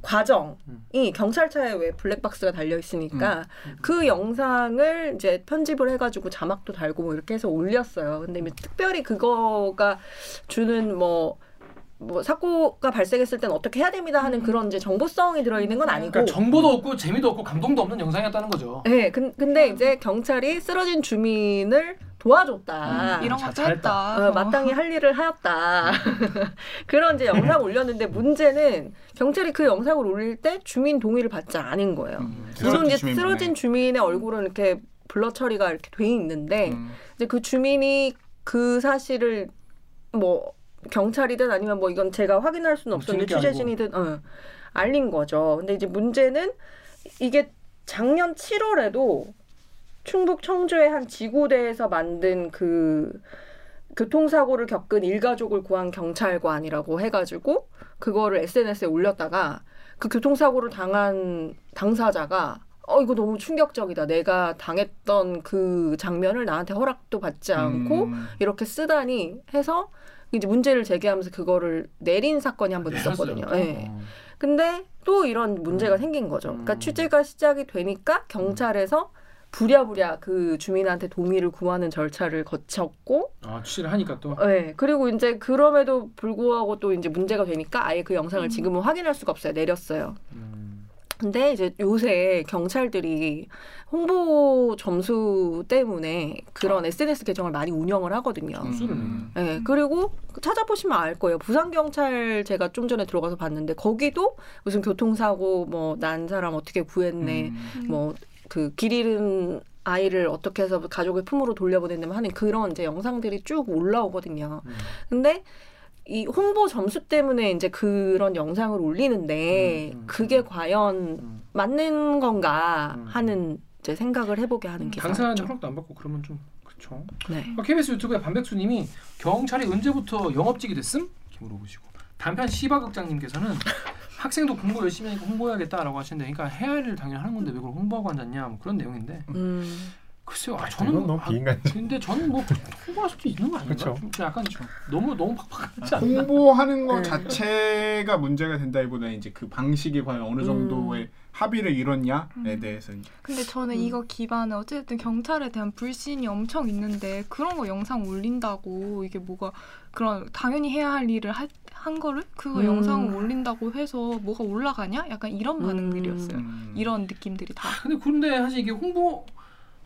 과정이 경찰차에 왜 블랙박스가 달려 있으니까 그 영상을 이제 편집을 해가지고 자막도 달고 뭐 이렇게 해서 올렸어요. 근데 뭐 특별히 그거가 주는 뭐, 뭐 사고가 발생했을 때는 어떻게 해야 됩니다 하는 그런 이제 정보성이 들어있는 건 아니고. 그러니까 정보도 없고 재미도 없고 감동도 없는 영상이었다는 거죠. 네, 근, 근데 이제 경찰이 쓰러진 주민을 도와줬다. 음, 이런 자, 것도. 했다. 어, 마땅히 할 일을 하였다. 그런 이제 영상 올렸는데 문제는 경찰이 그 영상을 올릴 때 주민 동의를 받지 않은 거예요. 음, 물론 이제. 쓰러진 주민의 얼굴은 이렇게 블러 처리가 이렇게 돼 있는데 음. 이제 그 주민이 그 사실을 뭐 경찰이든 아니면 뭐 이건 제가 확인할 수는 없었는데 뒤늦게 취재진이든 어, 알린 거죠. 근데 이제 문제는 이게 작년 7월에도 충북 청주의 한 지구대에서 만든 그 교통사고를 겪은 일가족을 구한 경찰관이라고 해가지고 그거를 SNS에 올렸다가 그 교통사고를 당한 당사자가 어 이거 너무 충격적이다. 내가 당했던 그 장면을 나한테 허락도 받지 않고 음. 이렇게 쓰다니 해서 이제 문제를 제기하면서 그거를 내린 사건이 한 번 있었거든요. 예. 어. 근데 또 이런 문제가 생긴 거죠. 그러니까 음. 취재가 시작이 되니까 경찰에서 부랴부랴 그 주민한테 동의를 구하는 절차를 거쳤고, 아 취재를 하니까 또 네. 그리고 이제 그럼에도 불구하고 또 이제 문제가 되니까 아예 그 영상을 지금은 확인할 수가 없어요. 내렸어요. 음, 근데 이제 요새 경찰들이 홍보 점수 때문에 그런 SNS 계정을 많이 운영을 하거든요. 음. 네, 그리고 찾아보시면 알 거예요. 부산 경찰 제가 좀 전에 들어가서 봤는데 거기도 무슨 교통사고 뭐 난 사람 어떻게 구했네, 음. 뭐그 길 잃은 아이를 어떻게 해서 가족의 품으로 돌려보냈냐면 하는 그런 이제 영상들이 쭉 올라오거든요. 음. 근데 이 홍보 점수 때문에 이제 그런 영상을 올리는데 음, 음, 그게 음. 과연 음. 맞는 건가 음. 하는 이제 생각을 해보게 하는 당사자는 기사죠. 허락도 안 받고 그러면 좀 그렇죠. 네. KBS 유튜브에 반백수님이 경찰이 언제부터 영업직이 됐음? 이렇게 물어보시고 단편 시바극장님께서는 학생도 공부 열심히 하니까 홍보해야겠다라고 하시는데 그러니까 해야 할 일을 당연히 하는 건데 왜 그걸 홍보하고 앉았냐 뭐 그런 내용인데 음. 글쎄요 아, 저는 이건 너무 아, 비인간적. 근데 저는 뭐 홍보할 수도 있는 거 아닌가? 그쵸. 좀 약간 너무 너무 팍팍하지 않나? 홍보하는 것 네. 자체가 문제가 된다기보다는 이제 그 방식이 과연 어느 정도의 음. 합의를 이뤘냐에 음. 대해서 이제 근데 저는 음. 이거 기반은 어쨌든 경찰에 대한 불신이 엄청 있는데 그런 거 영상 올린다고 이게 뭐가 그런 당연히 해야 할 일을 하, 한 거를 그거 음. 영상을 올린다고 해서 뭐가 올라가냐? 약간 이런 음. 반응들이었어요. 음. 이런 느낌들이 다. 근데 그런데 사실 이게 홍보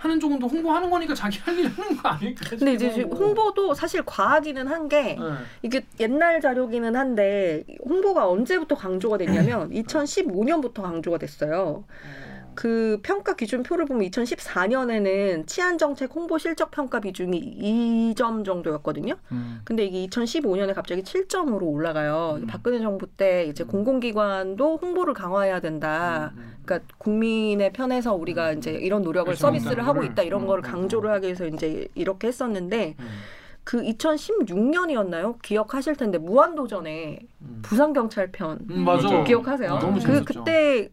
하는 쪽은 또 홍보하는 거니까 자기 할 일 하는 거 아닐까? 근데 이제. 홍보도 사실 과하기는 한게 네. 이게 옛날 자료기는 한데 홍보가 언제부터 강조가 됐냐면 2015년부터 강조가 됐어요. 그 평가 기준표를 보면 2014년에는 치안 정책 홍보 실적 평가 비중이 2점 정도였거든요. 음. 근데 이게 2015년에 갑자기 7점으로 올라가요. 음. 박근혜 정부 때 이제 음. 공공기관도 홍보를 강화해야 된다. 음, 음. 그러니까 국민의 편에서 우리가 음. 이제 이런 노력을. 서비스를 하고. 있다 이런 음, 거를 음, 강조를 음. 하기 위해서 이제 이렇게 했었는데 음, 그 2016년이었나요? 기억하실 텐데 무한도전에 음. 부산 경찰편. 기억하세요? 아, 너무 그 재밌었죠. 그때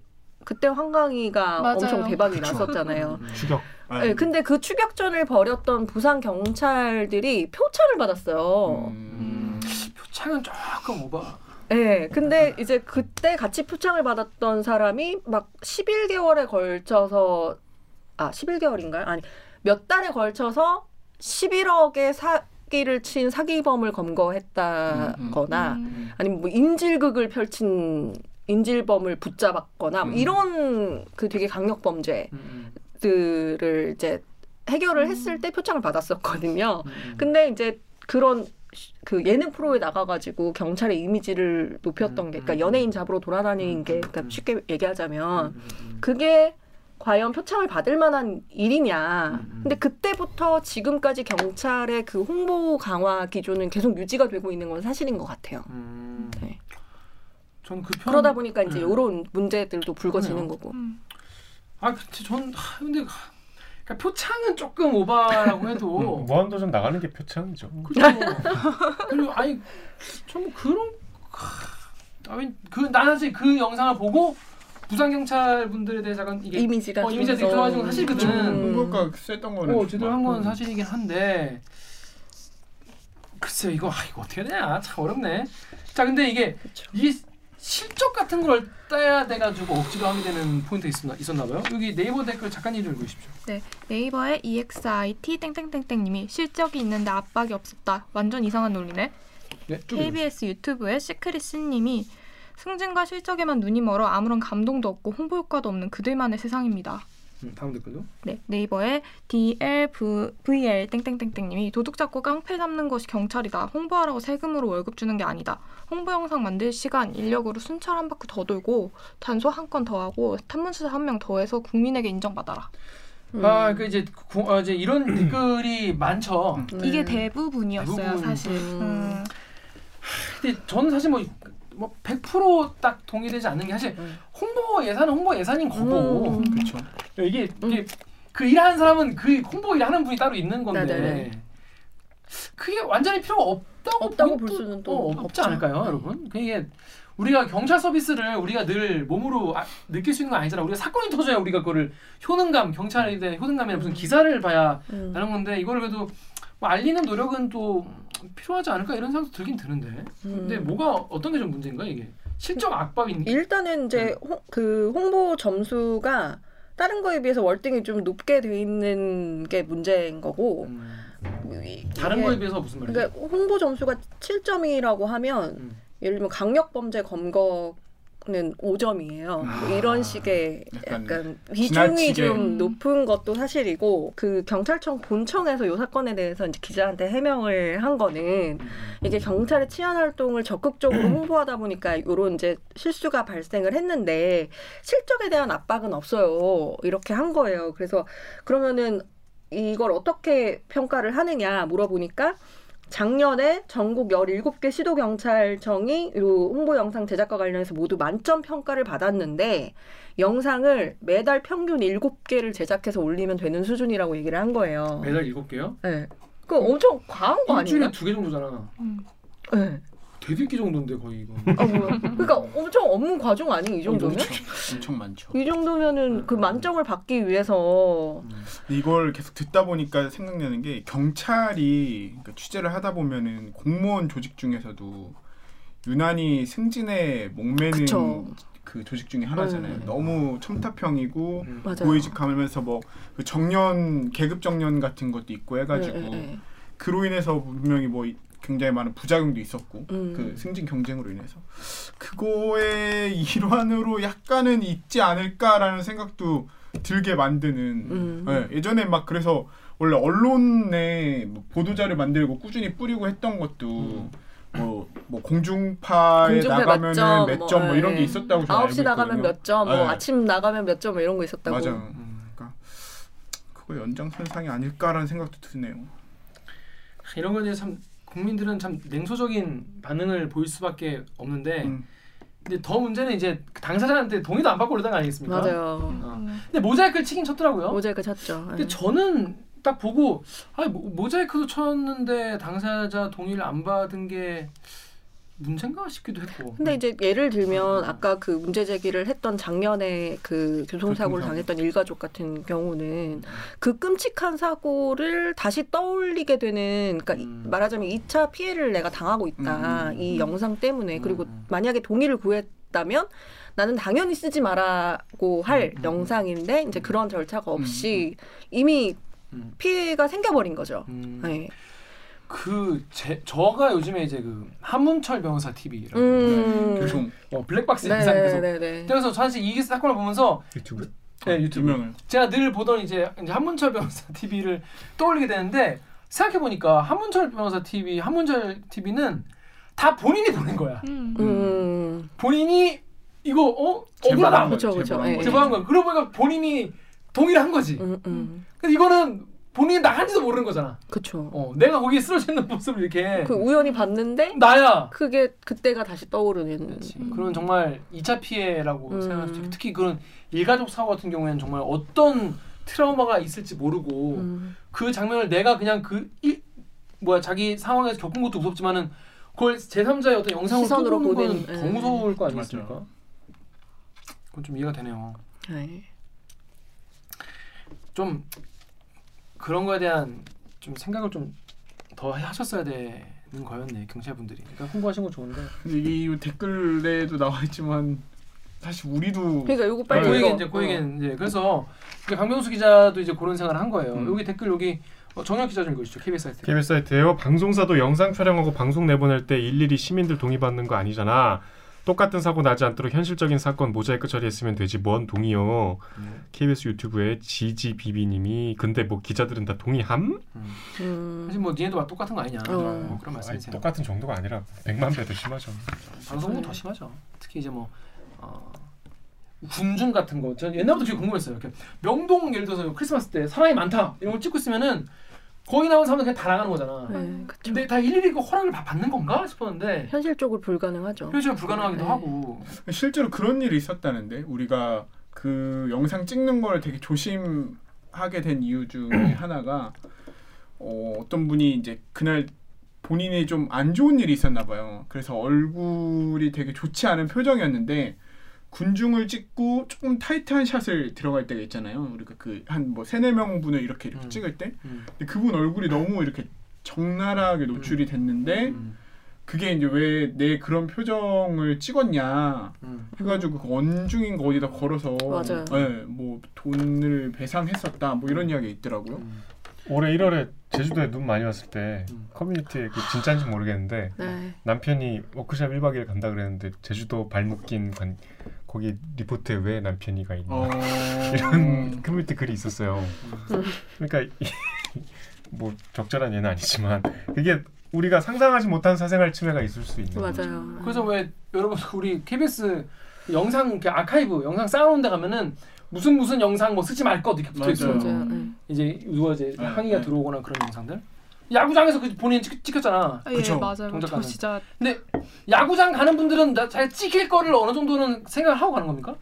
그때 황강희가 맞아요. 엄청 대박이 그쵸. 났었잖아요. 음. 추격. 아, 네, 근데 그 추격전을 벌였던 부산 경찰들이 표창을 받았어요. 음. 표창은 조금 오바. 네, 근데 이제 그때 같이 표창을 받았던 사람이 막 11개월에 걸쳐서 아 11개월인가요? 아니 몇 달에 걸쳐서 11억의 사기를 친 사기범을 검거했다거나 음. 아니면 뭐 인질극을 펼친 인질범을 붙잡았거나 뭐 음. 이런 그 되게 강력 범죄들을 음, 이제 해결을 음. 했을 때 표창을 받았었거든요. 음, 음. 근데 이제 그런 시- 그 예능 프로에 나가가지고 경찰의 이미지를 높였던 게, 음, 그러니까 음. 연예인 잡으로 돌아다니는 음, 게, 음, 그러니까 음. 쉽게 얘기하자면 그게 과연 표창을 받을 만한 일이냐. 근데 그때부터 지금까지 경찰의 그 홍보 강화 기조는 계속 유지가 되고 있는 건 사실인 것 같아요. 음. 네. 전그 편. 그러다 보니까 이제 네. 이런 문제들도 불거지는 그러네요. 거고. 음. 아, 그치. 전 하, 근데 하, 그러니까 표창은 조금 오바라고 해도 음, 무한도전 나가는 게 표창이죠. 그렇죠. 그리고 아니 좀 그런 아니 그난 사실 그 영상을 보고 부산 경찰 분들에 대해서 약간 이게 이미지가 어, 이미지가 되게 좋아지고 사실거든. 음. 홍보가 셌던 거는 어 제대로 한건 음. 사실이긴 한데 글쎄 이거 아 이거 어떻게 해야 되냐 참 어렵네. 자 근데 이게 그쵸. 이게 실적 같은 걸 따야 돼가지고 억지로 하게 되는 포인트 있었나 있었나 봐요. 여기 네이버 댓글 작가님 좀 읽으십시오. 네, 네이버의 EXIT 땡땡땡땡님이 실적이 있는데 압박이 없었다. 완전 이상한 논리네. 네. KBS 유튜브의 시크릿씨님이 승진과 실적에만 눈이 멀어 아무런 감동도 없고 홍보 효과도 없는 그들만의 세상입니다. 음, 다음 댓글도. 네, 네이버의 DLVL 땡땡땡땡님이 도둑 잡고 깡패 잡는 것이 경찰이다. 홍보하라고 세금으로 월급 주는 게 아니다. 홍보 영상 만들 시간, 인력으로 순찰 한 바퀴 더 돌고 단소 한 건 더 하고 탐문수사 한 명 더 해서 국민에게 인정받아라. 음. 아, 그 이제 구, 아, 이제 이런 댓글이 많죠. 음. 네. 이게 대부분이었어요, 대부분. 사실. 음. 음. 근데 저는 사실 뭐, 뭐 100%딱 동의되지 않는 게 사실 음. 홍보 예산은 홍보 예산인 거고 음. 그렇죠. 이게 이게 그 일하는 사람은 그 홍보 일 하는 분이 따로 있는 건데 네네네. 그게 완전히 필요가 없다고 없다고 볼 또- 수는 또 어, 없지 없죠. 않을까요, 네. 여러분? 그게 우리가 경찰 서비스를 우리가 늘 몸으로 아, 느낄 수 있는 건 아니잖아. 우리가 사건이 터져야 우리가 그거를 효능감, 경찰에 대한 효능감이나 무슨 기사를 봐야 음. 하는 건데 이걸 그래도 뭐 알리는 노력은 또 필요하지 않을까 이런 생각도 들긴 드는데. 근데 음. 뭐가 어떤 게 좀 문제인가 이게 실적 게. 일단은 이제 네. 홍, 그 홍보 점수가 다른 거에 비해서 월등히 좀 높게 돼 있는 게 문제인 거고 음, 이- 다른 거에 비해서 무슨 말이죠? 그러니까 홍보 점수가 7점이라고 하면 음. 예를 들면 강력 범죄 검거 는 5점이에요. 뭐 이런 식의 약간 약간 비중이. 좀 높은 것도 사실이고 그 경찰청 본청에서 이 사건에 대해서 이제 기자한테 해명을 한 거는 이게 경찰의 치안 활동을 적극적으로 홍보하다 보니까 이런 이제 실수가 발생을 했는데 실적에 대한 압박은 없어요. 이렇게 한 거예요. 그래서 그러면은 이걸 어떻게 평가를 하느냐 물어보니까 작년에 전국 17개 시도경찰청이 이 홍보 영상 제작과 관련해서 모두 만점 평가를 받았는데 영상을 매달 평균 7개를 제작해서 올리면 되는 수준이라고 얘기를 한 거예요. 매달 일곱 개요? 네. 그 엄청 과한 거 일주일에 아니에요? 두개 정도잖아. 음. 네. 대들기 정도인데 거의 이거. 아, 뭐야. 그러니까 엄청 업무 과정 아니에요, 이 정도면? 엄청 많죠. 이 정도면은 그 만점을 받기 위해서 근데 이걸 계속 듣다 보니까 생각나는 게 경찰이 그러니까 취재를 하다 보면은 공무원 조직 중에서도 유난히 승진에 목매는 그쵸. 그 조직 중에 하나잖아요. 음. 너무 첨타형이고 음. 맞아요. 고위직하면서 뭐 그 정년 계급 정년 같은 것도 있고 해가지고 네, 네, 그로 인해서 분명히 뭐 이- 굉장히 많은 부작용도 있었고 음. 그 승진 경쟁으로 인해서 그거의 일환으로 약간은 있지 않을까라는 생각도 들게 만드는 음. 예, 예전에 막 그래서 원래 언론에 뭐 보도자를 만들고 꾸준히 뿌리고 했던 것도 음. 뭐, 뭐 공중파에 공중파 나가면은 몇 점, 몇 뭐, 점 뭐 이런 예. 게 있었다고 저는 알고 9시 나가면 있거든요. 몇 점, 뭐 네. 아침 나가면 몇 점, 뭐 이런 거 있었다고. 맞아. 음. 그러니까 그거 연장선상이 아닐까라는 생각도 드네요. 이런 대해서 참 국민들은 참 냉소적인 반응을 보일 수밖에 없는데 음. 근데 더 문제는 이제 그 당사자한테 동의도 안 받고 그러던 거 아니겠습니까? 맞아요. 어. 근데 모자이크를 치긴 쳤더라고요. 모자이크 쳤죠. 근데 예. 저는 딱 보고 아 모자이크도 쳤는데 당사자 동의를 안 받은 게 문제인가 싶기도 했고. 근데 이제 예를 들면 아까 그 문제 제기를 했던 작년에 그 교통사고를 교통사고. 당했던 일가족 같은 경우는 그 끔찍한 사고를 다시 떠올리게 되는 그러니까 이- 음. 말하자면 2차 피해를 내가 당하고 있다. 음. 이 영상 때문에 그리고 음. 만약에 동의를 구했다면 나는 당연히 쓰지 말라고 할 음. 영상인데 이제 그런 절차가 없이 이미 음. 피해가 생겨버린 거죠. 음. 네. 그 제, 저가 요즘에 이제 그 한문철 변호사 TV라고 음. 교통 어, 블랙박스 영상 계속 네네네. 그래서 사실 이 사건을 보면서 유튜브 네, 유튜브 유명을 제가 늘 보던 이제, 이제 한문철 변호사 TV를 떠올리게 되는데 생각해 보니까 한문철 변호사 TV, 한문철 TV는 다 본인이 보낸 거야. 음. 음. 본인이 이거 어 제보한 억울하다. 거죠, 그쵸, 그쵸. 제보한 거야. 그러고 보니까 본인이 동의를 한 거지. 음, 음. 근데 이거는 본인이 나간지도 모르는 거잖아. 그쵸. 어, 내가 거기에 쓰러져 있는 모습을 이렇게 그 우연히 봤는데 나야. 그게 그때가 다시 떠오르는. 그렇지. 그런 정말 2차 피해라고 음. 생각할 수 있고 특히 그런 일가족 사고 같은 경우에는 정말 어떤 트라우마가 있을지 모르고 음. 그 장면을 내가 그냥 그 일, 뭐야 자기 상황에서 겪은 것도 무섭지만은 그걸 제3자의 어떤 영상으로 시선으로 보는 보는, 건 예. 더 무서울 거. 아니겠습니까? 그건 좀 이해가 되네요. 네. 좀 그런 거에 대한 좀 생각을 좀 더 하셨어야 되는 거였네 경찰분들이. 그러니까 홍보하신 건 좋은데. 근데 이 댓글에도 나와 있지만 사실 우리도 그러니까 요거 그 빨리 얘기 읽어. 이제 그 얘기 이제 그래서 강병수 기자도 이제 그런 생각을 한 거예요. 음. 여기 댓글 여기 어, 정혁 기자 좀 읽어주시죠. KBS 사이트. KBS 사이트에요. 방송사도 영상 촬영하고 방송 내보낼 때 일일이 시민들 동의 받는 거 아니잖아. 똑같은 사고 나지 않도록 현실적인 사건 모자이크 처리했으면 되지 뭔 동의요. 음. KBS 유튜브에 지지비비님이 근데 뭐 기자들은 다 동의함? 음. 음. 사실 뭐 니네도 막 똑같은 거 아니냐. 어. 뭐 그런 아니, 말씀이세요. 똑같은 정도가 아니라 100만 배 더 심하죠. 방송은 네. 더 심하죠. 특히 이제 뭐 어, 군중 같은 거. 전 옛날부터 되게 궁금했어요. 이렇게 명동 예를 들어서 크리스마스 때 사람이 많다 이런 걸 찍고 있으면은 거기 나온 사람들 그냥 다 나가는 거잖아. 네, 그쵸. 근데 다 일일이 그 허락을 받- 받는 건가 싶었는데 현실적으로 불가능하죠. 현실은 불가능하기도 네. 하고. 실제로 그런 일이 있었다는데 우리가 그 영상 찍는 걸 되게 조심하게 된 이유 중에 하나가 어, 어떤 분이 이제 그날 본인이 좀 안 좋은 일이 있었나 봐요. 그래서 얼굴이 되게 좋지 않은 표정이었는데 군중을 찍고 조금 타이트한 샷을 들어갈 때가 있잖아요. 우리가 그 한 뭐 세네 명 분을 이렇게 이렇게 음. 찍을 때 음. 근데 그분 얼굴이 너무 이렇게 적나라하게 노출이 됐는데 음. 그게 이제 왜 내 그런 표정을 찍었냐 음. 해가지고 그 원중인 거 어디다 걸어서 맞아요. 예, 뭐 돈을 배상했었다 뭐 이런 이야기 있더라고요. 음. 올해 1월에 제주도에 눈 많이 왔을 때 음. 커뮤니티에 그 진짜인지 모르겠는데 네. 남편이 워크숍 1박 2일 간다 그랬는데 제주도 발목 낀 관, 거기 리포트에 왜 남편이가 있나 어... 이런 커뮤니티 글이 있었어요. 음. 그러니까 이- 뭐 적절한 예는 아니지만 그게 우리가 상상하지 못한 사생활 침해가 있을 수 있는 거죠. 맞아요. 그래서 왜 여러분 우리 KBS 영상 이렇게 아카이브 영상 쌓아놓은 데 가면은 무슨 무슨 영상 뭐 쓰지 말 것 이렇게 붙어 있어요. 네. 이제 누가 이제 네, 항의가 네. 들어오거나 그런 영상들. 야구장에서 그 본인 찍, 찍혔잖아. 아, 예 그쵸. 맞아요. 동작 저 가능. 진짜 근데 야구장 가는 분들은 나 자기 찍힐 거를 어느 정도는 생각을 하고 가는 겁니까?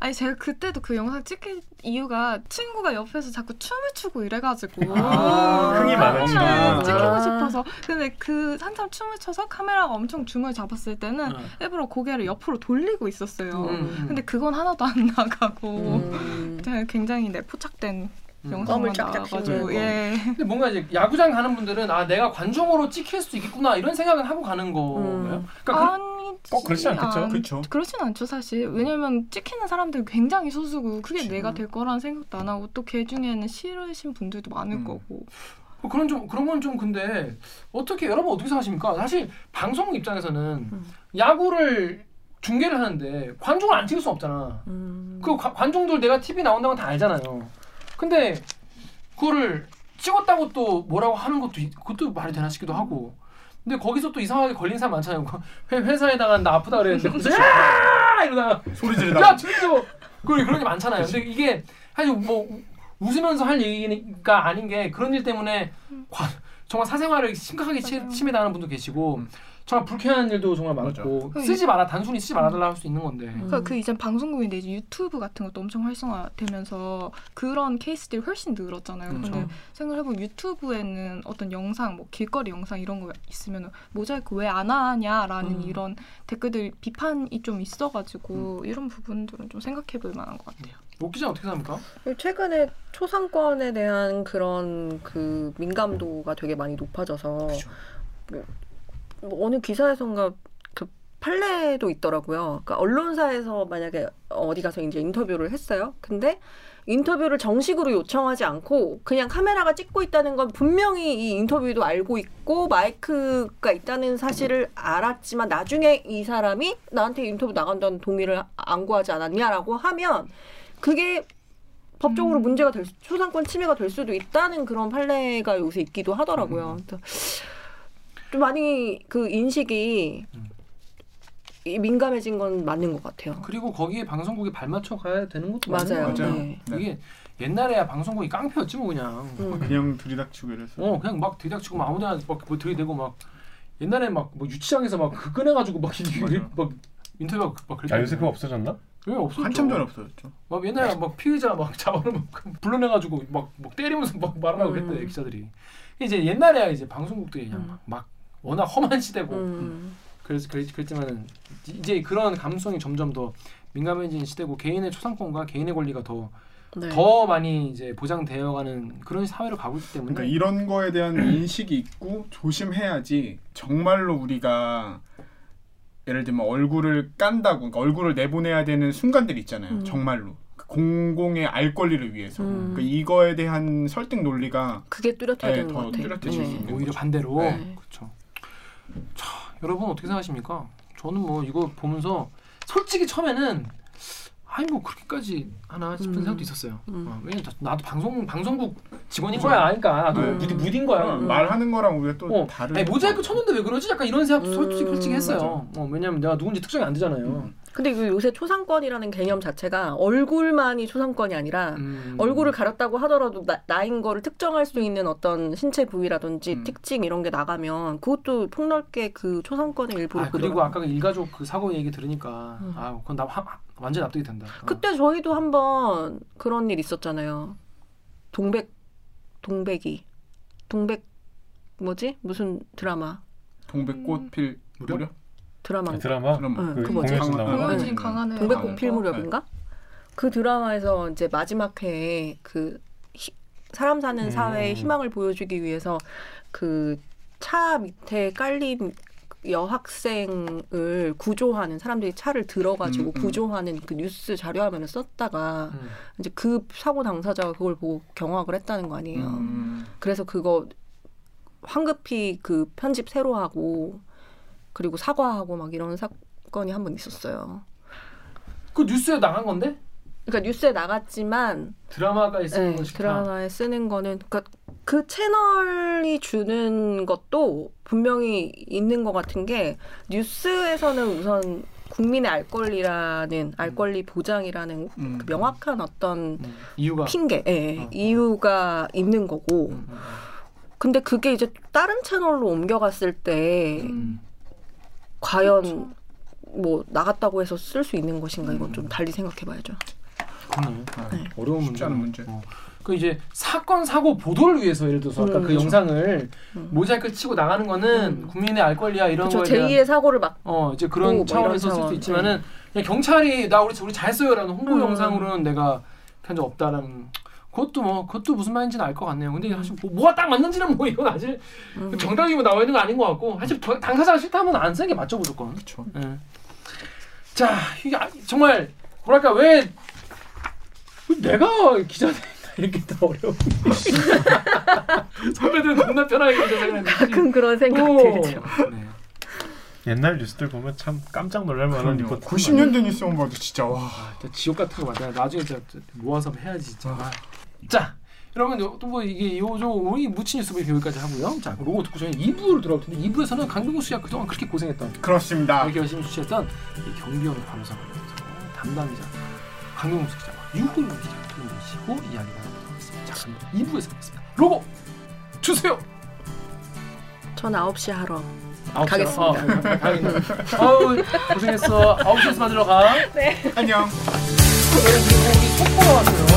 아니 제가 그때도 그 영상 찍힌 이유가 친구가 옆에서 자꾸 춤을 추고 이래가지고 아, 흥이 많았지. 네, 찍히고 아. 싶어서 근데 그 한참 춤을 춰서 카메라가 엄청 줌을 잡았을 때는 어. 일부러 고개를 옆으로 돌리고 있었어요. 음. 근데 그건 하나도 안 나가고 음. 굉장히 네, 포착된 음. 영상만 껌을 쫙쫙 씹는 예. 근데 뭔가 이제 야구장 가는 분들은 아 내가 관중으로 찍힐 수 있겠구나 이런 생각을 하고 가는 거예요. 음. 그러니까 그- 아니 꼭 그렇지 않겠죠. 그렇죠. 그렇진 않죠 사실 왜냐면 찍히는 사람들 굉장히 소수고 그게 그치. 내가 될 거라는 생각도 안 하고 또걔 중에는 싫으신 분들도 많을 음. 거고 뭐 그런 좀 그런 건 좀 근데 어떻게 여러분 어떻게 생각하십니까? 사실 방송 입장에서는 음. 야구를 중계를 하는데 관중을 안 찍을 수 없잖아. 음. 그 관- 관중들 내가 TV 나온다고 다 알잖아요. 근데 그거를 찍었다고 또 뭐라고 하는 것도 있- 그것도 말이 되나 싶기도 하고 근데 거기서 또 이상하게 걸린 사람 많잖아요. 회, 회사에다가 나 아프다 그랬는데 야 이러다가 소리 야 지르다. 진짜 그런 그런 게 많잖아요. 근데 이게 사실 뭐 우- 웃으면서 할 얘기가 아닌 게 그런 일 때문에 과- 정말 사생활을 심각하게 치. 침해당하는 분도 계시고 음. 정말 불쾌한 일도 정말 맞아. 많고 그 쓰지 마라 단순히 쓰지 말아달라 할 수 있는 건데 음. 그, 그 이제 방송국인데 이제 유튜브 같은 것도 엄청 활성화되면서 그런 케이스들이 훨씬 늘었잖아요. 음, 근데 그렇죠. 생각해보면 유튜브에는 어떤 영상, 뭐 길거리 영상 이런 거 있으면 모자이크 왜 안 하냐라는 음. 이런 댓글들 비판이 좀 있어가지고 이런 부분들은 좀 생각해볼 만한 것 같아요. 목 기자 어떻게 생각합니까? 최근에 초상권에 대한 그런 그 민감도가 되게 많이 높아져서 그죠. 그, 뭐 어느 기사에선가 그 판례도 있더라고요. 그러니까 언론사에서 만약에 어디 가서 이제 인터뷰를 했어요. 근데 인터뷰를 정식으로 요청하지 않고 그냥 카메라가 찍고 있다는 건 분명히 이 인터뷰도 알고 있고 마이크가 있다는 사실을 알았지만 나중에 이 사람이 나한테 인터뷰 나간다는 동의를 안 구하지 않았냐라고 하면 그게 법적으로 음. 문제가 될 수, 초상권 침해가 될 수도 있다는 그런 판례가 요새 있기도 하더라고요. 음. 좀 많이 그 인식이 음. 이 민감해진 건 맞는 것 같아요. 그리고 거기에 방송국이 발맞춰 가야 되는 것도 맞아요. 것 같아요. 네. 네. 이게 옛날에야 방송국이 깡패였지 뭐 그냥 음. 그냥 들이닥치고 이래서. 어 그냥 막 들이닥치고 막 아무데나 막뭐 들이대고 막 옛날에 막 뭐 유치장에서 막 그 꺼내가지고 막. 막 인터뷰 막, 막 그랬잖아요. 아 요새 그거 없어졌나? 왜 없었죠? 한참 전에 없어졌죠. 막 옛날에 막 피의자 막 잡아놓으면 불러내가지고 막, 막 때리면서 막 말하고 음. 그랬대 기자들이. 이제 옛날에야 이제 방송국들이 그냥 음. 막, 막 워낙 험한 시대고 음. 그래서 그랬, 그랬지만은 이제 그런 감성이 점점 더 민감해진 시대고 개인의 초상권과 개인의 권리가 더 네. 더 많이 이제 보장되어가는 그런 사회로 가고 있기 때문에 그러니까 이런 거에 대한 인식이 있고 조심해야지 정말로 우리가 예를 들면 얼굴을 깐다고 그러니까 얼굴을 내보내야 되는 순간들이 있잖아요. 음. 정말로 그 공공의 알 권리를 위해서 음. 그러니까 이거에 대한 설득 논리가 그게 뚜렷해야 네, 되는 것 같아요. 뚜렷해질 수 있는 오히려 거죠. 반대로 네. 그렇죠. 자 여러분 어떻게 생각하십니까? 저는 뭐 이거 보면서 솔직히 처음에는 아니 뭐 그렇게까지 하나 싶은 음. 생각도 있었어요. 음. 어, 왜냐면 나도 방송 방송국 직원인 그죠. 거야, 그러니까 나도 네. 무딘 무딘 거야. 어, 음. 말하는 거랑 우리가 또 어, 다른 아니, 모자이크 쳤는데 왜 그러지? 약간 이런 생각도 음, 솔직히 솔직히 했어요. 맞아. 어, 왜냐면 내가 누군지 특정이 안 되잖아요. 음. 근데 그 요새 초상권이라는 개념 자체가 얼굴만이 초상권이 아니라 음. 얼굴을 가렸다고 하더라도 나, 나인 거를 특정할 수 있는 어떤 신체 부위라든지 음. 특징 이런 게 나가면 그것도 폭넓게 그 초상권의 일부로 아, 그리고. 아까 그 일가족 그 사고 얘기 들으니까 음. 아 그건 나 하, 완전 납득이 된다. 어. 그때 저희도 한번 그런 일 있었잖아요. 동백 동백이 동백 뭐지 무슨 드라마 동백꽃 필 무렵? 무렵? 드라마 그 드라마 응, 그그 뭐지? 강하늘 동백꽃 네. 필 무렵인가? 그 드라마에서 이제 마지막 회에 그 히- 사람 사는 음. 사회의 희망을 보여주기 위해서 그 차 밑에 깔린 여학생을 구조하는 사람들이 차를 들어가지고 음, 음. 구조하는 그 뉴스 자료화면을 썼다가 음. 이제 그 사고 당사자가 그걸 보고 경악을 했다는 거 아니에요. 음. 그래서 그거 황급히 그 편집 새로 하고 그리고 사과하고 막 이런 사건이 한 번 있었어요. 그 뉴스에 나간 건데 그러니까 뉴스에 나갔지만 드라마가 쓰는 네. 드라마에 쓰는 거는 그러니까 그 채널이 주는 것도 분명히 있는 것 같은 게 뉴스에서는 우선 국민의 알 권리라는 알 권리 보장이라는 음. 그 명확한 어떤 음. 이유가 핑계, 예, 어. 이유가 있는 거고. 음, 음, 근데 그게 이제 다른 채널로 옮겨갔을 때 음. 과연 뭐 나갔다고 해서 쓸 수 있는 것인가 이건 좀 달리 생각해봐야죠. 그러네. 아, 네. 어려운 쉽지 문제. 않은 문제. 어. 그 이제 사건 사고 보도를 위해서 예를 들어서 아까 음, 그 그렇죠. 영상을 음. 모자이크 치고 나가는 거는 음. 국민의 알 권리야 이런 그렇죠. 거에 대한 제2의 사고를 막 어 이제 뭐 그런 이런 차원에서 쓸수 차원, 있지만은 그냥 경찰이 나 우리 우리 잘했어요라는 홍보 음. 영상으로는 내가 한 적 없다라는 그것도 뭐 그것도 무슨 말인지는 알 것 같네요. 근데 사실 뭐, 뭐가 딱 맞는지는 뭐 이건 아직 음. 정답이 뭐 나와 있는 거 아닌 것 같고 사실 더- 당사자가 싫다면 안 쓰는 게 맞죠 무조건. 그렇죠. 예. 자 이게 아- 정말 뭐랄까 왜, 왜 내가 기자 이렇게 더 어려워. 선배들은 겁나 편하게 기자 생각했는데. 가끔 그런 생각 오. 들죠. 네. 옛날 뉴스들 보면 참 깜짝 놀랄 만한 그럼요. 리포트 90년대 뉴스만 봐도 진짜 와. 아, 진짜 지옥 같은 거 맞아. 나중에 진짜 모아서 해야지 진짜. 아. 자 여러분 또 뭐 이게 요저 우리 무친 뉴스 브리핑 여기까지 하고요. 자 로고 듣고 저희 2부로 돌아올 텐데 2부에서는 강병호 씨가 그동안 그렇게 고생했던 그렇습니다. 이렇게 열심히 이 경비원 간호사 관련해서 담당 기자 기자 두분 모시고 이야기 나눠보도록 하겠습니다. 자 그럼 2부에서 뵙겠습니다. 로고 주세요. 전 9시 하러. 아홉 시 가겠습니다. 어, 가- 가야겠네. 아우 고생했어. 9시에서 만들러 가. 안녕. 저희 지금 우리 속보가 왔어요.